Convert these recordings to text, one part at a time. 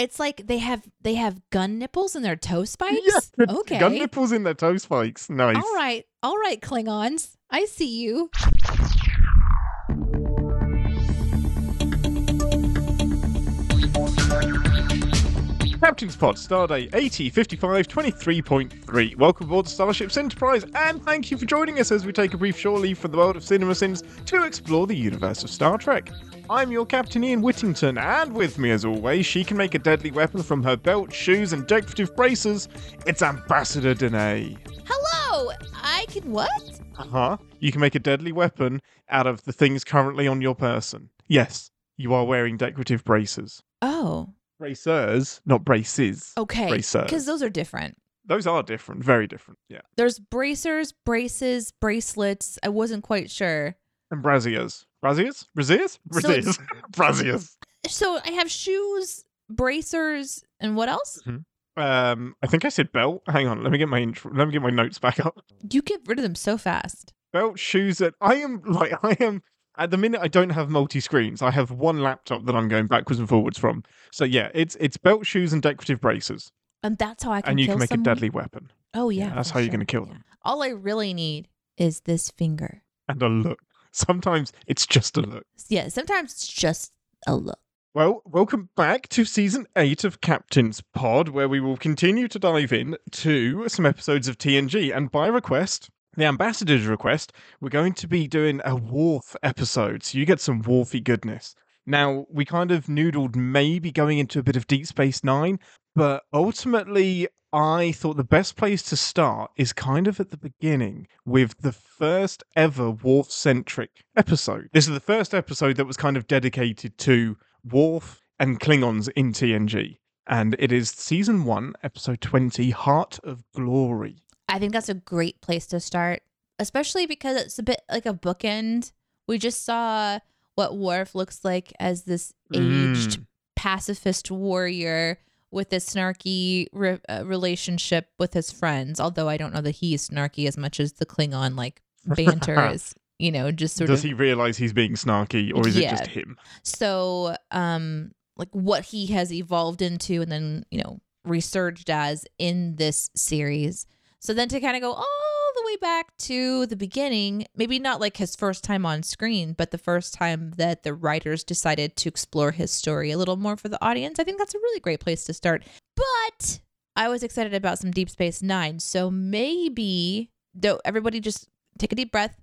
It's like they have they have gun nipples in their toe spikes. Yeah, okay. Gun nipples in their toe spikes. Nice. All right. All right, Klingons. I see you. Captain's Pod, Stardate 8055 23.3. Welcome aboard Starship's Enterprise, and thank you for joining us as we take a brief shore leave from the world of CinemaSins to explore the universe of Star Trek. I'm your Captain Ian Whittington, and with me as always, she can make a deadly weapon from her belt, shoes, and decorative braces. It's Ambassador Deneé. Hello. I can what? Uh huh. You can make a deadly weapon out of the things currently on your person. Yes, you are wearing decorative braces. Oh. Bracers, not braces. Okay. Bracers. Because those are different. Those are different, very different. Yeah. There's bracers, braces, bracelets. I wasn't quite sure. And braziers. Braziers? Braziers? So Braziers. braziers. So I have shoes, bracers, and what else? Um, I think I said belt. Hang on, let me get my intro- let me get my notes back up. You get rid of them so fast. Belt, shoes. And I am like I am at the minute. I don't have multi screens. I have one laptop that I'm going backwards and forwards from. So yeah, it's it's belt, shoes, and decorative braces, And that's how I can and you can make someone? a deadly weapon Oh yeah. that's for how you're gonna kill Yeah. them. All I really need is this finger. and a look. Sometimes it's just a look. Yeah, sometimes it's just a look. Well, welcome back to season eight of Captain's Pod, where we will continue to dive in to some episodes of TNG. And by request, the ambassador's request, we're going to be doing a Worf episode. So you get some Worfy goodness. Now, we kind of noodled maybe going into a bit of Deep Space Nine, but ultimately, I thought the best place to start is kind of at the beginning with the first ever Worf centric episode. This is the first episode that was kind of dedicated to Worf and Klingons in TNG. And it is season one, episode 20, Heart of Glory. I think that's a great place to start, especially because it's a bit like a bookend. We just saw what Worf looks like as this aged Mm. pacifist warrior with this snarky re- uh, relationship with his friends. Although I don't know that he's snarky as much as the Klingon like banter is, you know, just sort Does of. Does he realize he's being snarky or is Yeah. it just him? so, um, like what he has evolved into and then, you know, resurged as in this series. So then to kind of go all the way back to the beginning, maybe not like his first time on screen, but the first time that the writers decided to explore his story a little more for the audience, I think that's a really great place to start. But I was excited about some Deep Space Nine. So maybe, though, everybody just take a deep breath.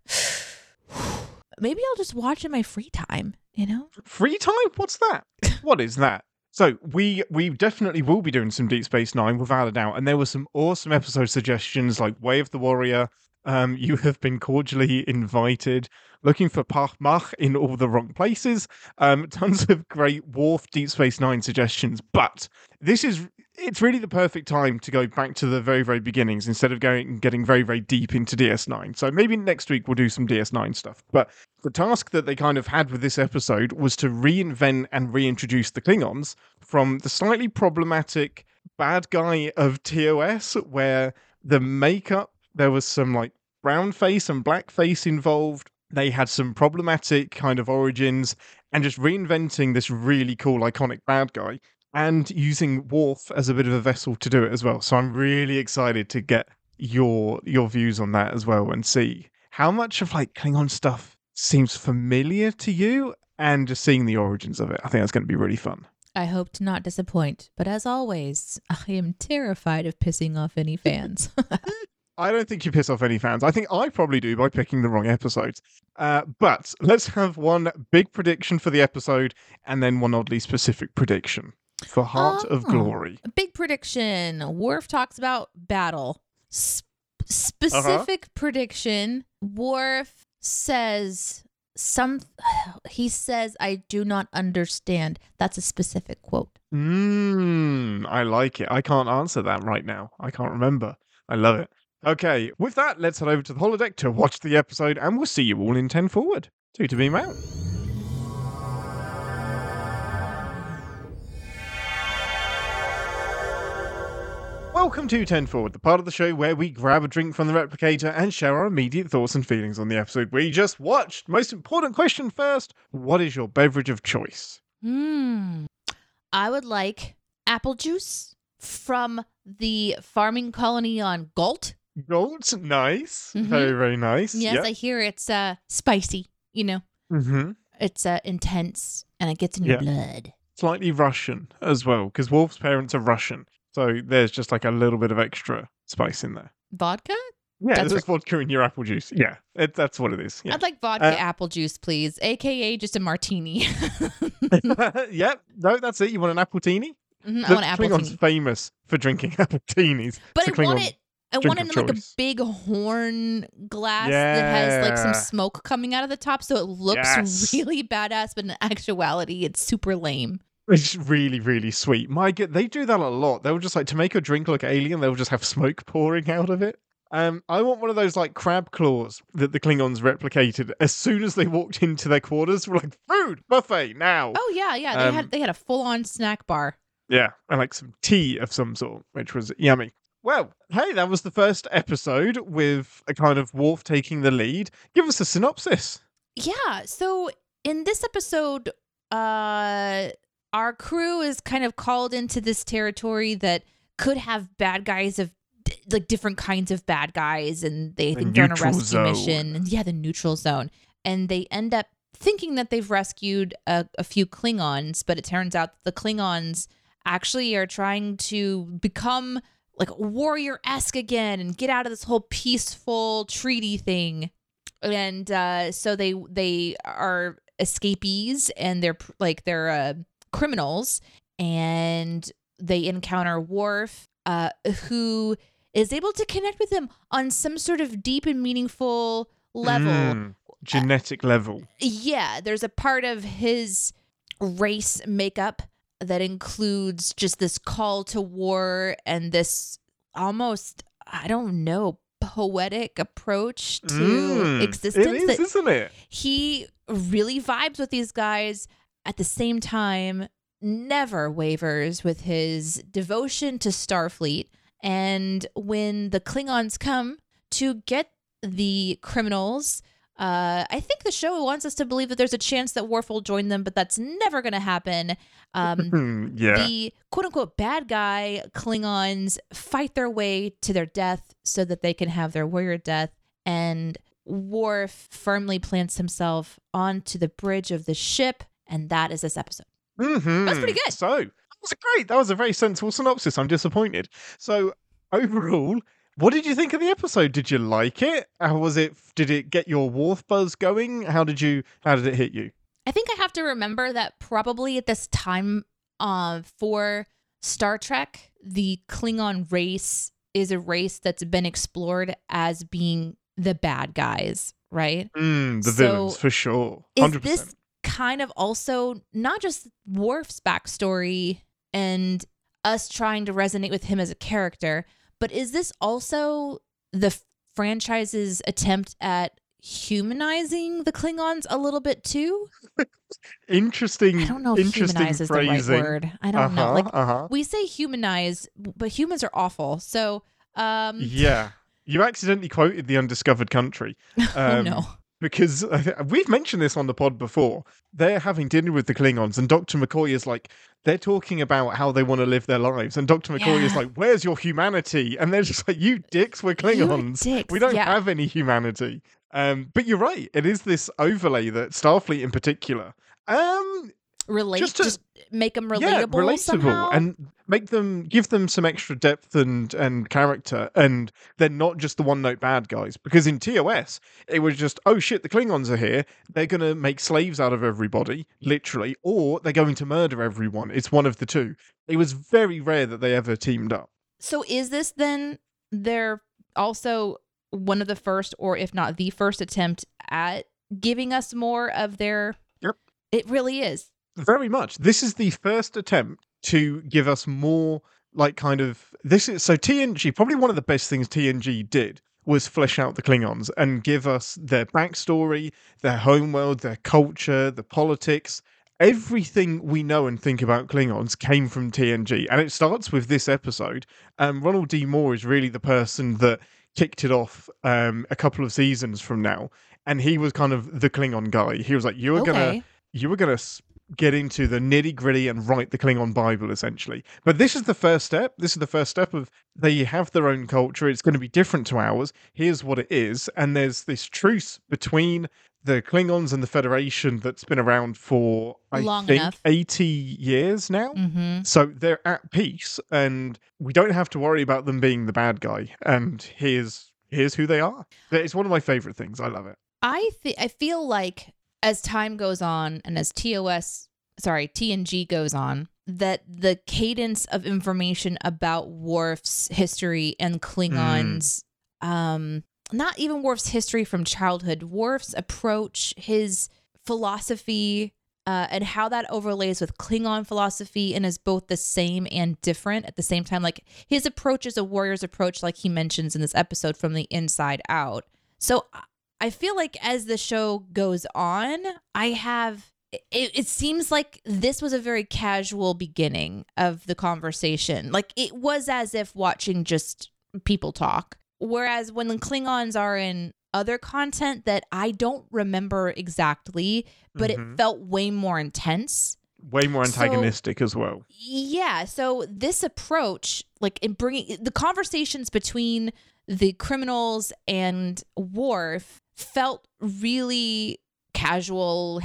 Maybe I'll just watch in my free time, you know? Free time? What's that? what is that? So we we definitely will be doing some Deep Space Nine without a doubt, and there were some awesome episode suggestions like Way of the Warrior. Um, you have been cordially invited. Looking for par'Mach in all the wrong places. Um, tons of great Worf Deep Space Nine suggestions, but this is it's really the perfect time to go back to the very very beginnings instead of going getting very very deep into DS9. So maybe next week we'll do some DS9 stuff, but the task that they kind of had with this episode was to reinvent and reintroduce the Klingons from the slightly problematic bad guy of TOS, where the makeup, there was some like brown face and black face involved. They had some problematic kind of origins and just reinventing this really cool, iconic bad guy and using Worf as a bit of a vessel to do it as well. So I'm really excited to get your your views on that as well and see how much of like Klingon stuff seems familiar to you and just seeing the origins of it. I think that's going to be really fun. I hope to not disappoint, but as always, I am terrified of pissing off any fans. I don't think you piss off any fans. I think I probably do by picking the wrong episodes. Uh, but let's have one big prediction for the episode and then one oddly specific prediction for Heart of Oh. Glory. A big prediction. Worf talks about battle. S- uh-huh. specific prediction. Worf says some. He says, "I do not understand." That's a specific quote. Mmm, I like it. I can't answer that right now. I can't remember. I love it. Okay, with that, let's head over to the holodeck to watch the episode, and we'll see you all in 10 forward. Two to beam out. Welcome to 10 Forward, the part of the show where we grab a drink from the replicator and share our immediate thoughts and feelings on the episode we just watched. Most important question first what is your beverage of choice? Hmm. I would like apple juice from the farming colony on Gault. Gault, nice, Mhm. very very nice. Yes, I hear it's uh spicy. You know, Mm-hmm. it's uh intense and it gets in your blood. Slightly Russian as well, because Worf's parents are Russian, so there's just like a little bit of extra spice in there. Vodka? Yeah, That's there's vodka in your apple juice. Yeah, it, that's what it is. Yeah. I'd like vodka Uh, apple juice, please, aka just a martini. yep. No, that's it. You want an apple teeny? Mhm, I want an apple Klingons famous for drinking apple teenies. But It's I want it. I want it in like a big horn glass that has like some smoke coming out of the top, so it looks Yes. really badass. But in actuality, it's super lame. It's really, really sweet. My God, they do that a lot. They'll just like to make a drink look alien. They'll just have smoke pouring out of it. Um, I want one of those like crab claws that the Klingons replicated as soon as they walked into their quarters. We're like, food buffet now. Oh yeah, yeah. They Um, had they had a full on snack bar. Yeah, and like some tea of some sort, which was yummy. Well, hey, that was the first episode with a kind of Worf taking the lead. Give us a synopsis. Yeah. So in this episode, uh our crew is kind of called into this territory that could have bad guys of like different kinds of bad guys and they The think they're on a rescue zone. mission and yeah the neutral zone and they end up thinking that they've rescued a, a few klingons but it turns out the klingons actually are trying to become like warrior-esque again and get out of this whole peaceful treaty thing and uh, so they they are escapees and they're like they're uh, criminals and they encounter Worf uh, who is able to connect with them on some sort of deep and meaningful level Mm, genetic level. yeah, there's a part of his race makeup that includes just this call to war and this almost, I don't know, poetic approach to Mm, existence It is, that isn't it? he really vibes with these guys at the same time never wavers with his devotion to starfleet and when the klingons come to get the criminals uh, I think the show wants us to believe that there's a chance that Worf will join them, but that's never going to happen. Um, yeah. the quote unquote bad guy Klingons fight their way to their death so that they can have their warrior death. And Worf firmly plants himself onto the bridge of the ship. And that is this episode. Mhm. That's pretty good. So that was great. That was a very sensible synopsis. I'm disappointed. So overall, what did you think of the episode? Did you like it? How was it? Did it get your Worf buzz going? How did you? How did it hit you? I think I have to remember that probably at this time uh, for Star Trek, the Klingon race is a race that's been explored as being the bad guys, right? Mm, the So, villains for sure. Is this. Kind of also not just Worf's backstory and us trying to resonate with him as a character, but is this also the franchise's attempt at humanizing the Klingons a little bit too? Interesting. I don't know if interesting humanize is the phrasing. right word. I don't know. Uh-huh, Like uh-huh. we say humanize, but humans are awful. So, um, Yeah. You accidentally quoted the undiscovered country. oh Um, no. Because we've mentioned this on the pod before. They're having dinner with the Klingons, and Dr. McCoy is like, they're talking about how they want to live their lives. And Dr. McCoy is like, Where's your humanity? And they're just like, You dicks, we're Klingons. dicks, We don't yeah. have any humanity. Um, but you're right. It is this overlay that Starfleet in particular. Um, Relate, just just, to- make them relatable, yeah, relatable, somehow. and make them give them some extra depth and and character, and they're not just the one note bad guys. Because in TOS, it was just oh shit, the Klingons are here. They're gonna make slaves out of everybody, literally, or they're going to murder everyone. It's one of the two. It was very rare that they ever teamed up. So is this then they're also one of the first, or if not the first attempt at giving us more of their? Yep. It really is. Very much. This is the first attempt to give us more like kind of this is so TNG probably one of the best things TNG did was flesh out the Klingons and give us their backstory, their homeworld, their culture, the politics. Everything we know and think about Klingons came from TNG, and it starts with this episode. Um, Ronald D. Moore is really the person that kicked it off um, a couple of seasons from now, and he was kind of the Klingon guy. He was like, "You were gonna you were gonna s- get into the nitty gritty and write the Klingon Bible, essentially. But this is the first step. This is the first step of they have their own culture. It's going to be different to ours. Here's what it is. And there's this truce between the Klingons and the Federation that's been around for, I Long think, enough. 80 years now. Mm-hmm. So they're at peace, and we don't have to worry about them being the bad guy. And here's here's who they are. It's one of my favorite things. I love it. I th- I feel like as time goes on and as TOS, sorry, TNG goes on, that the cadence of information about Worf's history and Klingons, um, not even Worf's history from childhood, Worf's approach, his philosophy, uh, and how that overlays with Klingon philosophy and is both the same and different at the same time. Like his approach is a warrior's approach, like he mentions in this episode from the inside out. So I- feel like as the show goes on, I have. It, it seems like this was a very casual beginning of the conversation. Like it was as if watching just people talk. Whereas when the Klingons are in other content that I don't remember exactly, but Mhm. it felt way more intense. Way more So- antagonistic as well. Yeah. So this approach, like in bringing the conversations between the criminals and Worf, felt really casual.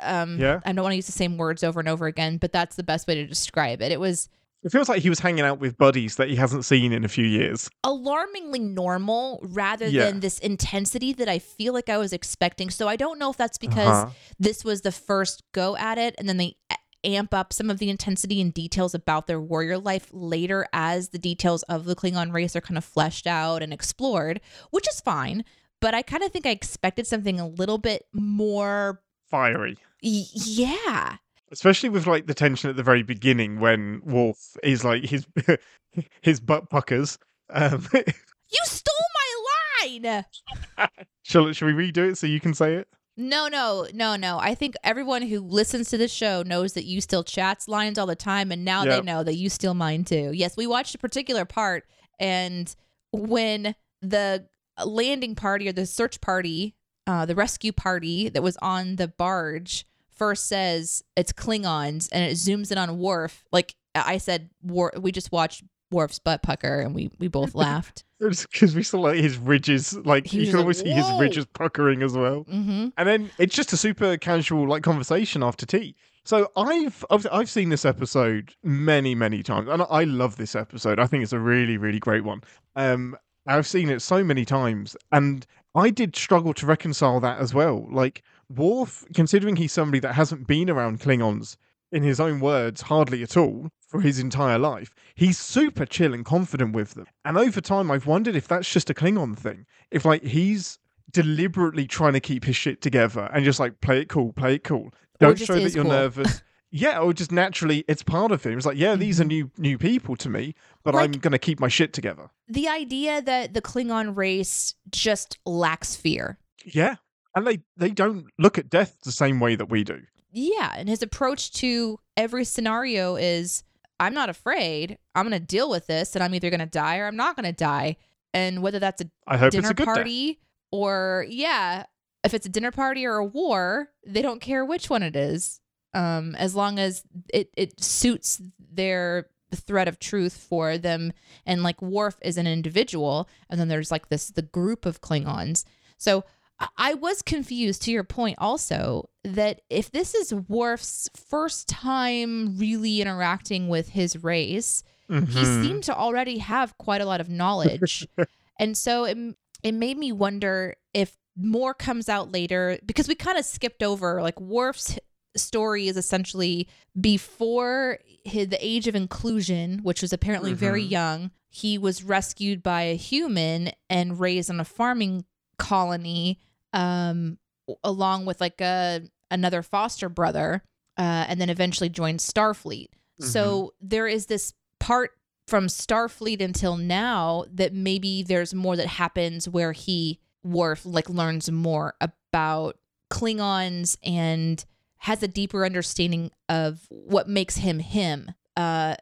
Um, Yeah. I don't want to use the same words over and over again, but that's the best way to describe it. It was It feels like he was hanging out with buddies that he hasn't seen in a few years. alarmingly normal rather Yeah. than this intensity that I feel like I was expecting. So I don't know if that's because Uh-huh. this was the first go at it and then they amp up some of the intensity and details about their warrior life later as the details of the Klingon race are kind of fleshed out and explored, which is fine. But I kind of think I expected something a little bit more. Fiery. Y- yeah. Especially with like the tension at the very beginning when Worf is like his his butt puckers. Um, You stole my line. shall, shall we redo it so you can say it? No, no, no, no. I think everyone who listens to the show knows that you steal chats lines all the time, and now they know that you steal mine too. Yes, we watched a particular part, and when the landing party or the search party, uh, the rescue party that was on the barge first says it's Klingons, and it zooms in on Worf. Like I said, War- we just watched Worf's butt pucker, and we we both laughed. Because we saw like his ridges, like He you can like, always see his ridges puckering as well. hmm And then it's just a super casual like conversation after tea. So I've I've, I've seen this episode many many times, and I love this episode. I think it's a really really great one. Um, I've seen it so many times, and I did struggle to reconcile that as well. Like Worf, considering he's somebody that hasn't been around Klingons in his own words hardly at all for his entire life, he's super chill and confident with them. And over time, I've wondered if that's just a Klingon thing. If like he's deliberately trying to keep his shit together and just like play it cool, play it cool. Don't show that you're cool. nervous. yeah, or just naturally, it's part of him. It's like, yeah, these are mm-hmm. new new people to me, but I'm gonna keep my shit together. The idea that the Klingon race just lacks fear. Yeah, and they they don't look at death the same way that we do. Yeah, and his approach to every scenario is I'm not afraid. I'm going to deal with this and I'm either going to die or I'm not going to die. And whether that's a I hope it's dinner a good death. party or yeah, if it's a dinner party or a war, they don't care which one it is. Um as long as it it suits their thread of truth for them and like Worf is an individual and then there's like this the group of Klingons. So I- was confused to your point also that if this is Worf's first time really interacting with his race, he Mhm. seemed to already have quite a lot of knowledge. and so it, it made me wonder if more comes out later because we kind of skipped over like Worf's story is essentially before his, the age of inclusion, which was apparently very Mhm. young. He was rescued by a human and raised on a farming colony um along with like a another foster brother uh and then eventually joined Starfleet. So there is this part from Starfleet until now that maybe there's more that happens where he Worf like learns more about Klingons and has a deeper understanding of what makes him him. Uh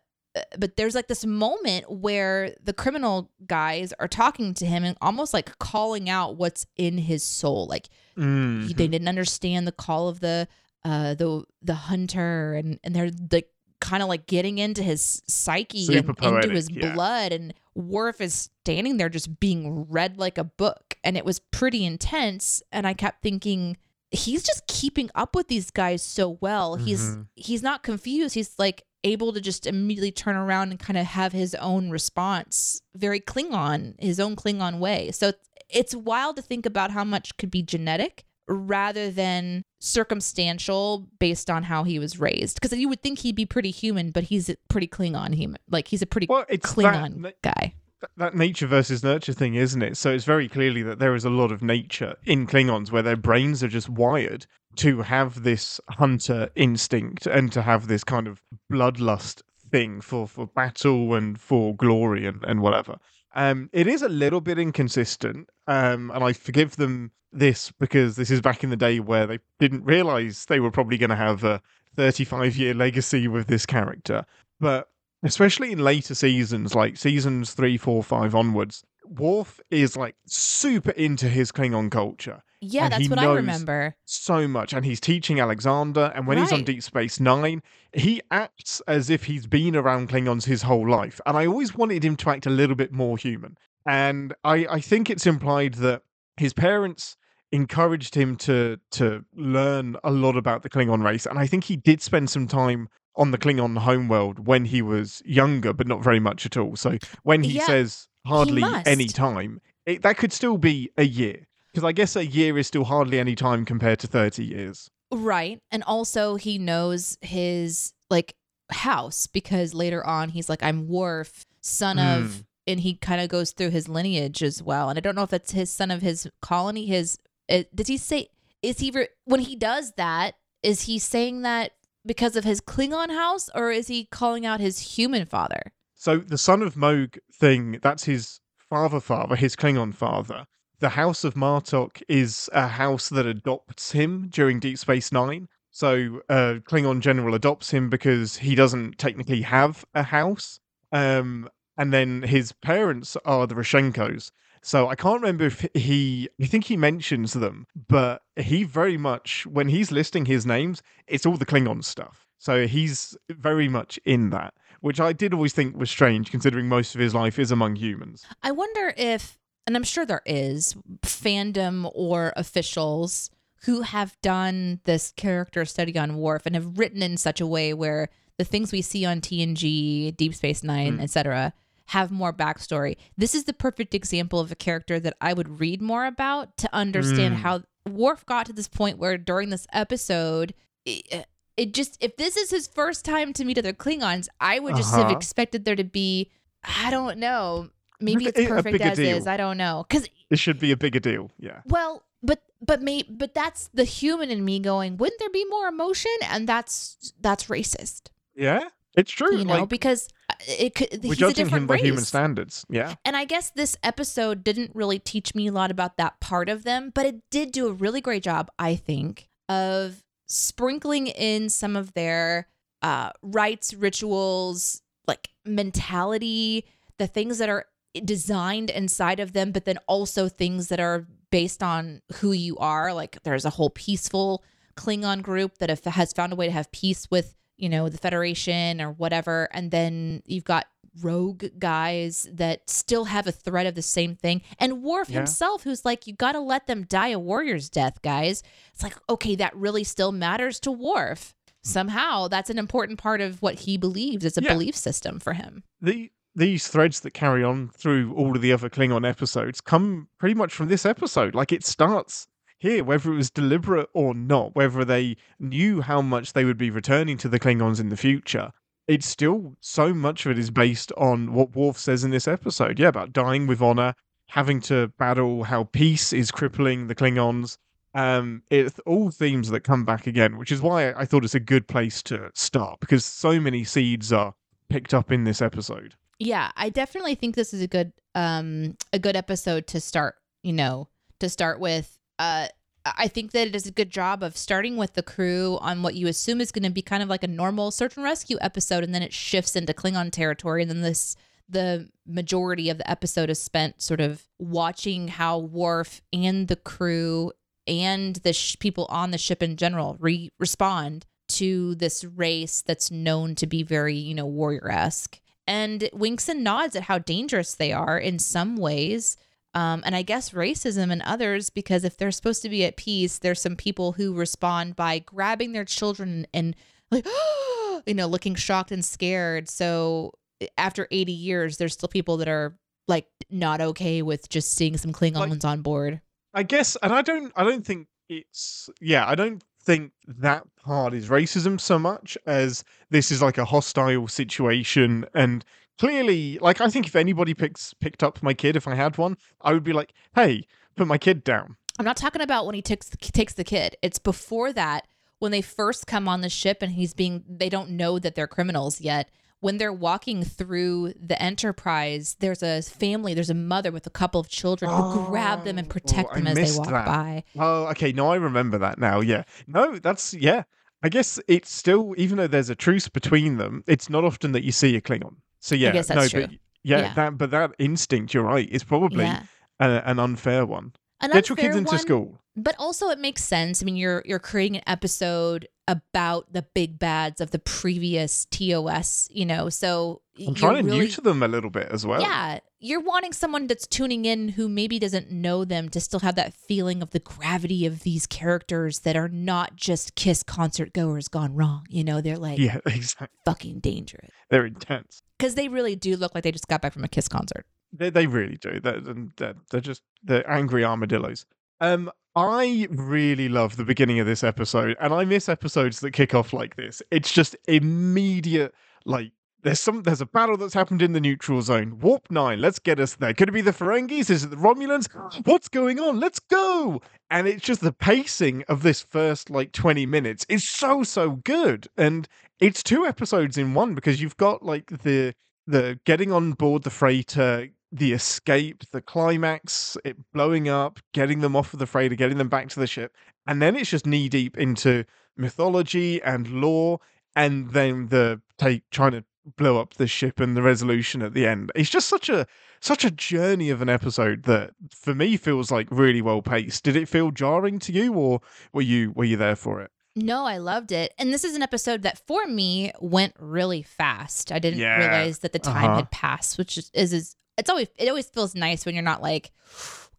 but there's like this moment where the criminal guys are talking to him and almost like calling out what's in his soul. Like Mhm. they didn't understand the call of the uh the the hunter and and they're like kind of like getting into his psyche Super and into his yeah. blood and Worf is standing there just being read like a book and it was pretty intense and I kept thinking he's just keeping up with these guys so well. He's Mhm. he's not confused. He's like able to just immediately turn around and kind of have his own response very Klingon his own Klingon way. So it's wild to think about how much could be genetic rather than circumstantial based on how he was raised. Because you would think he'd be pretty human but he's a pretty Klingon human. Like he's a pretty Well, it's Klingon that, guy that nature versus nurture thing, isn't it? So it's very clearly that there is a lot of nature in Klingons where their brains are just wired to have this hunter instinct and to have this kind of bloodlust thing for, for battle and for glory and, and whatever. Um, it is a little bit inconsistent, um, and I forgive them this because this is back in the day where they didn't realize they were probably going to have a 35 year legacy with this character. But especially in later seasons, like seasons three, four, five onwards, Worf is like super into his Klingon culture yeah that's what I remember so much, and he's teaching Alexander. And when he's on Deep Space Nine, he acts as if he's been around Klingons his whole life. And I always wanted him to act a little bit more human. And I, I think it's implied that his parents encouraged him to to learn a lot about the Klingon race. And I think he did spend some time on the Klingon homeworld when he was younger, but not very much at all. So when he Yeah, says hardly any time, it, that could still be a year. Because I guess a year is still hardly any time compared to 30 years. Right. And also he knows his like house because later on he's like, I'm Worf, son Mm. of and he kind of goes through his lineage as well. And I don't know if that's his son of his colony, his it, does he say is he re- when he does that, is he saying that because of his Klingon house or is he calling out his human father? So the son of Mogh thing, that's his father father, his Klingon father. The House of Martok is a house that adopts him during Deep Space Nine. So uh, Klingon general adopts him because he doesn't technically have a house. Um, and then his parents are the Rozhenkos. So I can't remember if he, I think he mentions them, but he very much, when he's listing his names, it's all the Klingon stuff. So he's very much in that, which I did always think was strange considering most of his life is among humans. I wonder if, and I'm sure there is, fandom or officials who have done this character study on Worf and have written in such a way where the things we see on TNG, Deep Space Nine, Mm. etc., have more backstory. This is the perfect example of a character that I would read more about to understand Mm. how Worf got to this point where during this episode, it, it just if this is his first time to meet other Klingons, I would just have Uh-huh. expected there to be I don't know. Maybe it's perfect as is. deal. I don't know. Cuz it should be a bigger deal. Yeah. well, but but me but that's the human in me going, wouldn't there be more emotion? And that's that's racist. Yeah. It's true. You know, like, because uh, it could we're judging different him by race. human standards. Yeah. And I guess this episode didn't really teach me a lot about that part of them, but it did do a really great job, I think, of sprinkling in some of their uh, rites, rituals, like mentality, the things that are designed inside of them, but then also things that are based on who you are. Like there's a whole peaceful Klingon group that have, has found a way to have peace with, you know, the Federation or whatever. And then you've got rogue guys that still have a threat of the same thing. And Worf Yeah. himself, who's like, you got to let them die a warrior's death, guys. It's like, okay, that really still matters to Worf. Somehow that's an important part of what he believes. It's a Yeah. belief system for him. The these threads that carry on through all of the other Klingon episodes come pretty much from this episode. Like it starts here, whether it was deliberate or not, whether they knew how much they would be returning to the Klingons in the future. It's still so much of it is based on what Worf says in this episode. Yeah, about dying with honor, having to battle how peace is crippling the Klingons. Um, it's all themes that come back again, which is why I thought it's a good place to start because so many seeds are picked up in this episode. Yeah, I definitely think this is a good um a good episode to start, you know, to start with. Uh I think that it does a good job of starting with the crew on what you assume is going to be kind of like a normal search and rescue episode and then it shifts into Klingon territory and then this the majority of the episode is spent sort of watching how Worf and the crew and the sh- people on the ship in general re- respond to this race that's known to be very, you know, warrior esque. And winks and nods at how dangerous they are in some ways. Um, and I guess racism and others, because if they're supposed to be at peace, there's some people who respond by grabbing their children and like, you know, looking shocked and scared. So after 80 years, there's still people that are like not okay with just seeing some Klingons on board. I guess, and I don't, I don't think it's, yeah, I don't think that part is racism so much as this is like a hostile situation and clearly like i think if anybody picks picked up my kid if i had one i would be like hey put my kid down I'm not talking about when he takes takes the kid. It's before that when they first come on the ship and he's being they don't know that they're criminals yet. When they're walking through the Enterprise, there's a family, there's a mother with a couple of children who grab them and Oh, protect I them as they walk that. by. oh okay no i remember that now yeah no that's yeah i guess it's still even though there's a truce between them it's not often that you see a klingon so yeah no but yeah, Yeah. that but that instinct you're right is probably Yeah. a, an unfair one An get your kids into one, school but also it makes sense. I mean, you're you're creating an episode about the big bads of the previous TOS, you know. So i'm trying to really, neuter them a little bit as well Yeah, you're wanting someone that's tuning in who maybe doesn't know them to still have that feeling of the gravity of these characters that are not just Kiss concert goers gone wrong. You know, they're like yeah exactly fucking dangerous they're intense because they really do look like they just got back from a Kiss concert. They they really do. They're, they're, they're just they're angry armadillos. Um, I really love the beginning of this episode, and I miss episodes that kick off like this. It's just immediate, like there's some there's a battle that's happened in the neutral zone. Warp nine, let's get us there. Could it be the Ferengis? Is it the Romulans? What's going on? Let's go! And it's just the pacing of this first like 20 minutes is so so good, and it's two episodes in one because you've got like the the getting on board the freighter, the escape, the climax, it blowing up, getting them off of the freighter, getting them back to the ship, and then it's just knee deep into mythology and lore, and then the take trying to blow up the ship and the resolution at the end. It's just such a such a journey of an episode that for me feels like really well paced. Did it feel jarring to you, or were you were you there for it? No, I loved it. And this is an episode that for me went really fast. I didn't Yeah. realize that the time Uh-huh. had passed, which is, is is it's always it always feels nice when you're not like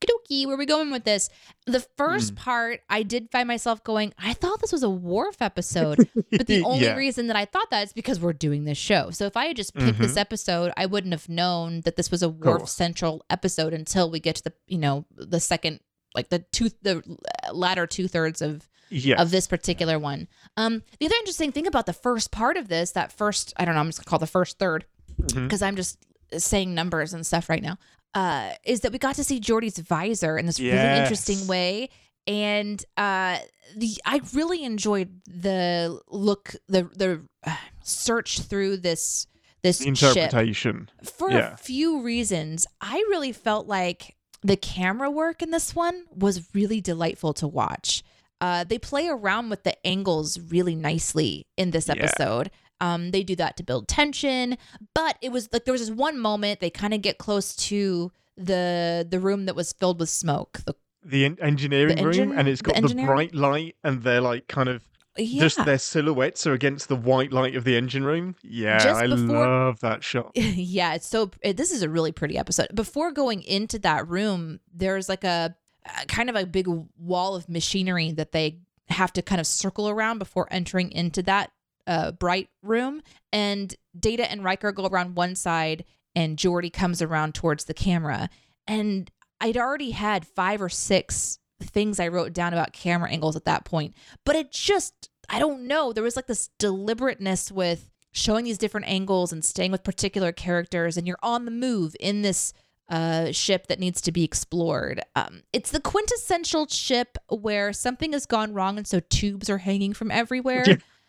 Okie where are we going with this? The first Mm. part, I did find myself going, I thought this was a Worf episode. But the only Yeah. reason that I thought that is because we're doing this show. So if I had just picked this episode, I wouldn't have known that this was a Worf Mm-hmm. central episode until we get to the, you know, the second, like the two, the latter two thirds of Yeah. of this particular one. Um, the other interesting thing about the first part of this, that first, I don't know, I'm just gonna call the first third because I'm just saying numbers and stuff right now. Uh, is that we got to see Geordi's visor in this really interesting way, and uh, the I really enjoyed the look, the the uh, search through this this interpretation. for Yeah. a few reasons. I really felt like the camera work in this one was really delightful to watch. Uh, they play around with the angles really nicely in this Yeah. Um, they do that to build tension, but it was like there was this one moment they kind of get close to the the room that was filled with smoke. The, the en- engineering The room and it's got the, engineering? bright light and they're like kind of yeah, just their silhouettes are against the white light of the engine room yeah Just i before- love that shot yeah, it's so it, this is a really pretty episode. Before going into that room, there's like a, a kind of a big wall of machinery that they have to kind of circle around before entering into that uh, bright room. And Data and Riker go around one side, and Geordi comes around towards the camera. And I'd already had five or six things I wrote down about camera angles at that point, but it just I don't know. There was like this deliberateness with showing these different angles and staying with particular characters, and you're on the move in this uh, ship that needs to be explored. Um, it's the quintessential ship where something has gone wrong, and so tubes are hanging from everywhere.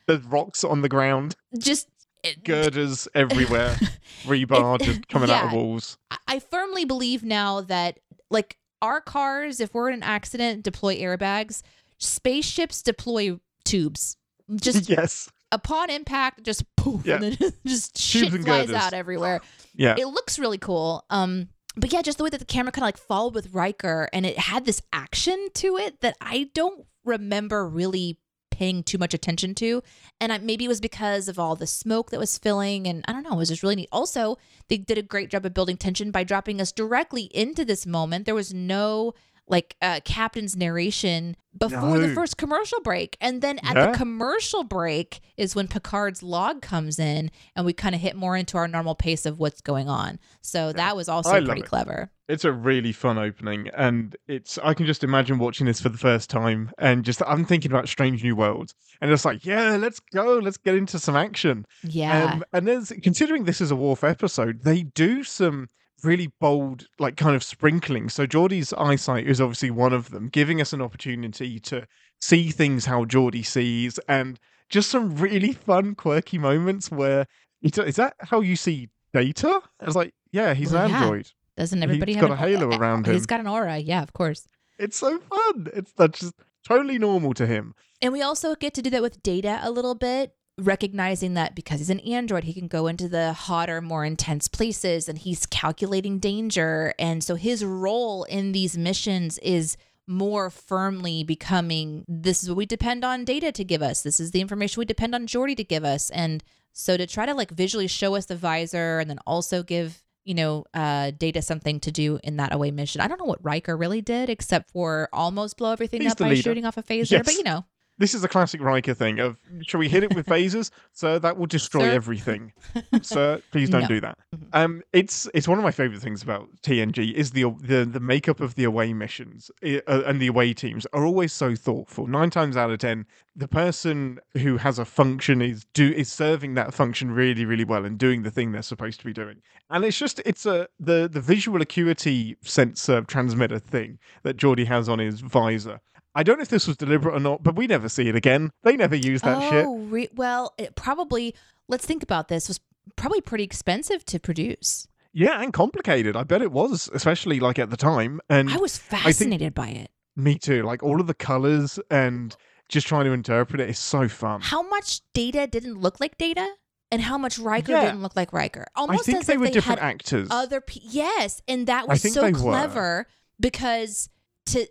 Yeah. there's rocks on the ground Just it- girders everywhere rebar just coming out of walls I- firmly believe now that like our cars, if we're in an accident, deploy airbags. Spaceships deploy tubes. Just yes upon impact, just poof, Yeah. and then just shit and flies girders. out everywhere. yeah It looks really cool. Um, but yeah, just the way that the camera kind of like followed with Riker and it had this action to it that I don't remember really paying too much attention to. And I, maybe it was because of all the smoke that was filling. And I don't know, it was just really neat. Also, they did a great job of building tension by dropping us directly into this moment. There was no like uh, captain's narration before the first commercial break and then at Yeah. the commercial break is when picard's log comes in and we kind of hit more into our normal pace of what's going on so that was also I pretty it. clever It's a really fun opening, and it's I can just imagine watching this for the first time, and just I'm thinking about Strange New Worlds, and it's like, yeah, let's go, let's get into some action. yeah Um, and there's considering this is a Worf episode, they do some really bold, like kind of sprinkling. So Geordi's eyesight is obviously one of them, giving us an opportunity to see things how Geordi sees, and just some really fun, quirky moments where is that how you see Data? I was like, yeah, he's Well, an yeah. android. doesn't everybody he's have got an- a halo around him? He's got an aura yeah of course It's so fun. It's that's just totally normal to him. And we also get to do that with data a little bit, recognizing that because he's an android, he can go into the hotter, more intense places and he's calculating danger. And so his role in these missions is more firmly becoming this is what we depend on data to give us. This is the information we depend on Geordi to give us. And so to try to like visually show us the visor and then also give you know, uh, data something to do in that away mission. I don't know what Riker really did except for almost blow everything He's up by leader. shooting off a phaser. Yes. But you know, This is a classic Riker thing of shall we hit it with phasers? Sir, that will destroy Sir? everything. Sir, please don't No. do that. Mhm. Um, it's it's one of my favorite things about TNG is the the the makeup of the away missions uh, and the away teams are always so thoughtful. Nine times out of ten, the person who has a function is do is serving that function really really well and doing the thing they're supposed to be doing. And it's just it's a the the visual acuity sensor transmitter thing that Geordi has on his visor. I don't know if this was deliberate or not, but we never see it again. They never use that shit. oh, re- well, it probably. Let's think about this. Was probably pretty expensive to produce. Yeah, and complicated. I bet it was, especially like at the time. And I was fascinated by it. me too. Like all of the colors and just trying to interpret it is so fun. How much data didn't look like data, and how much Riker Yeah. didn't look like Riker. Almost I think as they if were they different had actors. other. Pe- yes, and that was so they were. clever because to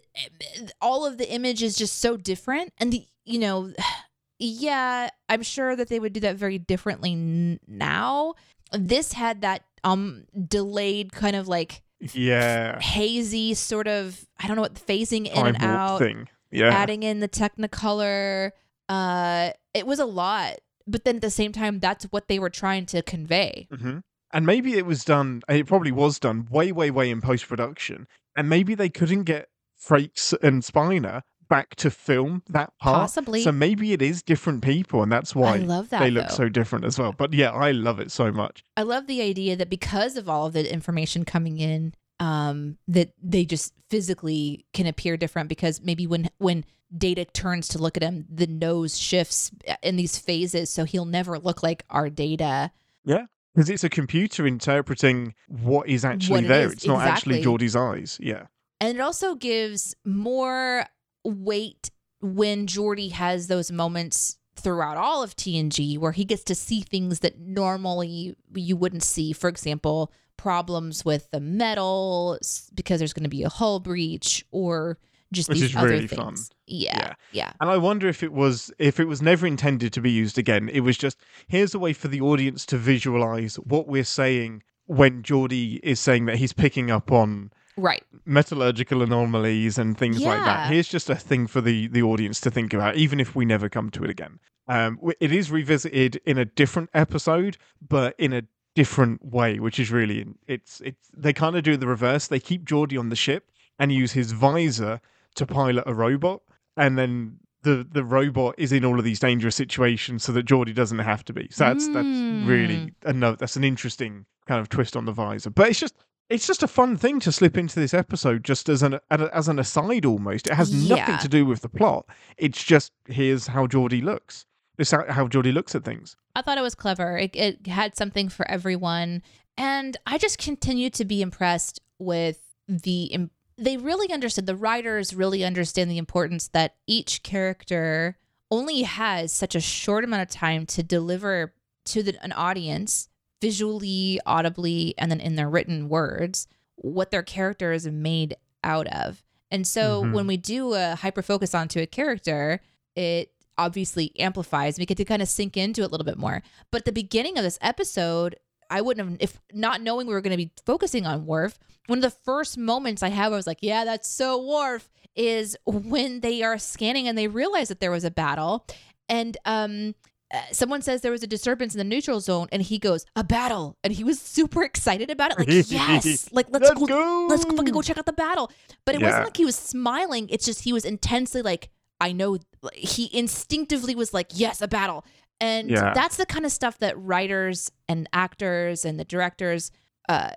all of the image is just so different, and the you know, yeah, I'm sure that they would do that very differently n- now. This had that um delayed kind of like yeah, hazy sort of I don't know what phasing in time and out, thing. Yeah, adding in the Technicolor. Uh, it was a lot, but then at the same time, that's what they were trying to convey. hmm and maybe it was done. It probably was done way, way, way in post production, and maybe they couldn't get Frakes and Spiner back to film that part. Possibly. So maybe it is different people, and that's why I love that. they look though. so different as well. But yeah, I love it so much. I love the idea that because of all of the information coming in, um, that they just physically can appear different because maybe when when data turns to look at him, the nose shifts in these phases, so he'll never look like our data. Yeah. Because it's a computer interpreting what is actually it there. is, It's not actually. Geordi's eyes. Yeah. And it also gives more weight when Geordi has those moments throughout all of TNG where he gets to see things that normally you wouldn't see. For example, problems with the metal because there's going to be a hull breach or just Which these is other really things. fun. Yeah, Yeah. yeah. And I wonder if it was if it was never intended to be used again. It was just here's a way for the audience to visualize what we're saying when Geordi is saying that he's picking up on Right. metallurgical anomalies and things like that. Here's just a thing for the the audience to think about, even if we never come to it again. Um, it is revisited in a different episode, but in a different way, which is really it's it's they kind of do the reverse. They keep Geordi on the ship and use his visor to pilot a robot, and then the the robot is in all of these dangerous situations so that Geordi doesn't have to be. So that's that's really a no. That's an interesting kind of twist on the visor, but it's just. It's just a fun thing to slip into this episode, just as an as an aside. Almost, it has nothing Yeah. to do with the plot. It's just here's how Geordi looks. This how, how Geordi looks at things. I thought it was clever. It, it had something for everyone. And I just continue to be impressed with the. im- They really understood, the writers really understand the importance that each character only has such a short amount of time to deliver to the, an audience visually, audibly, and then in their written words what their character is made out of. And so Mhm. when we do a hyper focus onto a character, it obviously amplifies. We get to kind of sink into it a little bit more. But at the beginning of this episode, I wouldn't have, if not knowing we were going to be focusing on Worf, one of the first moments I have, I was like, yeah, that's so Worf, is when they are scanning and they realize that there was a battle. And um, uh, someone says there was a disturbance in the neutral zone, and he goes, a battle. And he was super excited about it. Like, yes, like, let's, Let's go, go. let's fucking go check out the battle. But it Yeah. wasn't like he was smiling. It's just he was intensely like, I know. He instinctively was like, yes, a battle. And Yeah. that's the kind of stuff that writers and actors and the directors uh,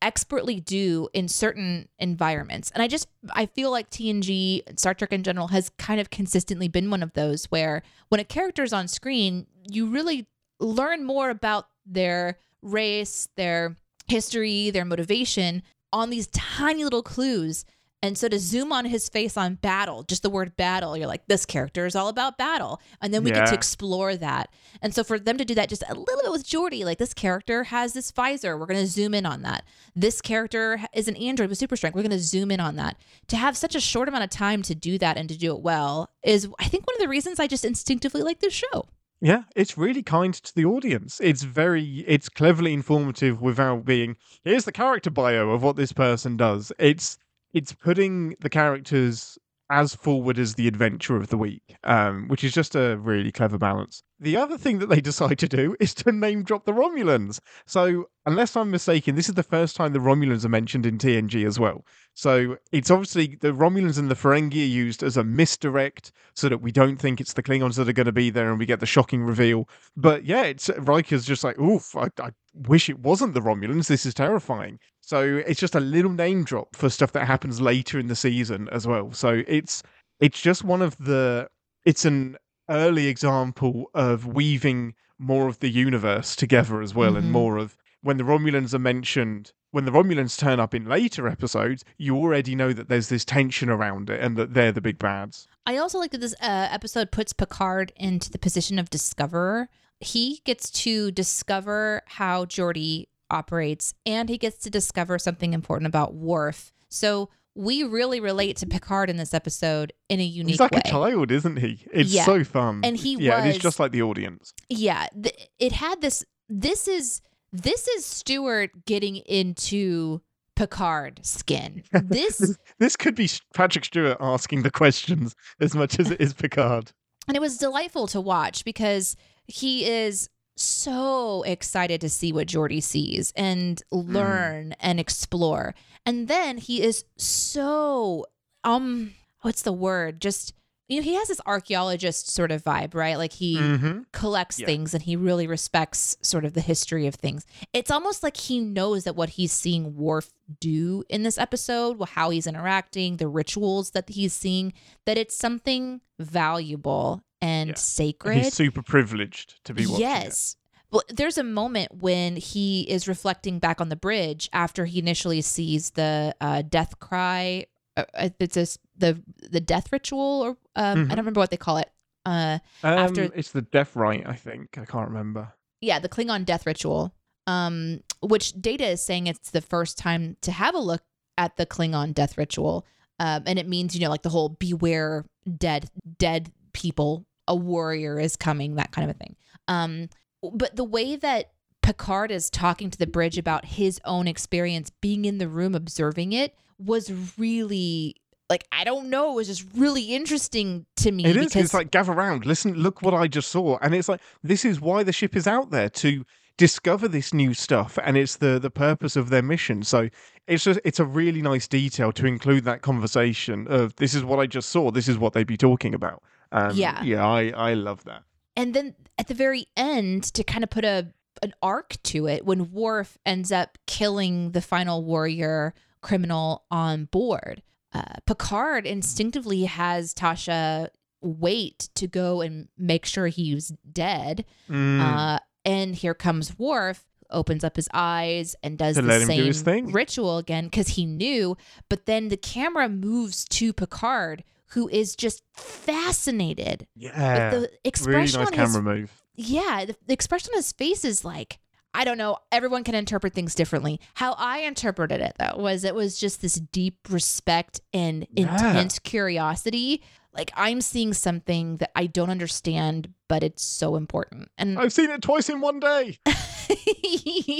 expertly do in certain environments. And I just, I feel like TNG, and Star Trek in general, has kind of consistently been one of those where when a character is on screen, you really learn more about their race, their history, their motivation on these tiny little clues. And so to zoom on his face on battle, just the word battle, you're like, this character is all about battle. And then we get to explore that. And so for them to do that just a little bit with Geordi, like this character has this visor. We're going to zoom in on that. This character is an android with super strength. We're going to zoom in on that. To have such a short amount of time to do that and to do it well is, I think, one of the reasons I just instinctively like this show. Yeah, it's really kind to the audience. It's very, it's cleverly informative without being. Here's the character bio of what this person does. It's it's putting the characters as forward as the adventure of the week, um, which is just a really clever balance. The other thing that they decide to do is to name drop the Romulans. So, unless I'm mistaken, this is the first time the Romulans are mentioned in TNG as well. So it's obviously the Romulans and the Ferengi are used as a misdirect so that we don't think it's the Klingons that are going to be there and we get the shocking reveal. But yeah, it's uh, Riker's just like, oof, I, I wish it wasn't the Romulans. This is terrifying. So it's just a little name drop for stuff that happens later in the season as well. So it's it's just one of the it's an early example of weaving more of the universe together as well Mhm. and more of when the Romulans are mentioned when the Romulans turn up in later episodes, you already know that there's this tension around it and that they're the big bads. I also like that this uh, episode puts Picard into the position of discoverer. He gets to discover how Geordi operates, and he gets to discover something important about Worf. So we really relate to Picard in this episode in a unique way. He's like way. a child, isn't he? It's Yeah. so fun. And he yeah, and he's just like the audience. yeah th- it had this this is this is stewart getting into picard skin this This, this could be Patrick Stewart asking the questions as much as it is Picard. and it was delightful to watch because he is so excited to see what Geordi sees and hmm. learn and explore. And then he is so um what's the word? Just you know, he has this archaeologist sort of vibe, right? Like he hmm collects Yeah. things and he really respects sort of the history of things. It's almost like he knows that what he's seeing Worf do in this episode, how he's interacting, the rituals that he's seeing, that it's something valuable and Yeah. sacred. He's super privileged to be watching it. Well, there's a moment when he is reflecting back on the bridge after he initially sees the uh, death cry. Uh, uh, it's a, the the death ritual, or um, I Mhm. don't remember what they call it. Uh, Um, after- it's the death right, I think. I can't remember. yeah, the Klingon death ritual, um, which Data is saying it's the first time to have a look at the Klingon death ritual, um, and it means you know like the whole beware dead dead people, a warrior is coming, that kind of a thing. Um, but the way that Picard is talking to the bridge about his own experience being in the room observing it was really like I don't know, it was just really interesting to me It is. It's like gather round, listen, look what I just saw, and it's like this is why the ship is out there to discover this new stuff, and it's the the purpose of their mission. So it's just it's a really nice detail to include that conversation of this is what I just saw, this is what they'd be talking about. Um, Yeah. yeah, I I love that. And then at the very end to kind of put a an arc to it when Worf ends up killing the final warrior criminal on board. Uh, Picard instinctively has Tasha wait to go and make sure he's dead. Mm. Uh, and here comes Worf, opens up his eyes and does To the do same thing. ritual again because he knew. But then the camera moves to Picard, who is just fascinated. yeah, the really expression nice on his camera move. yeah, the, the expression on his face is like, I don't know. Everyone can interpret things differently. How I interpreted it though was it was just this deep respect and Yeah. intense curiosity. Like I'm seeing something that I don't understand, but it's so important. And I've seen it twice in one day.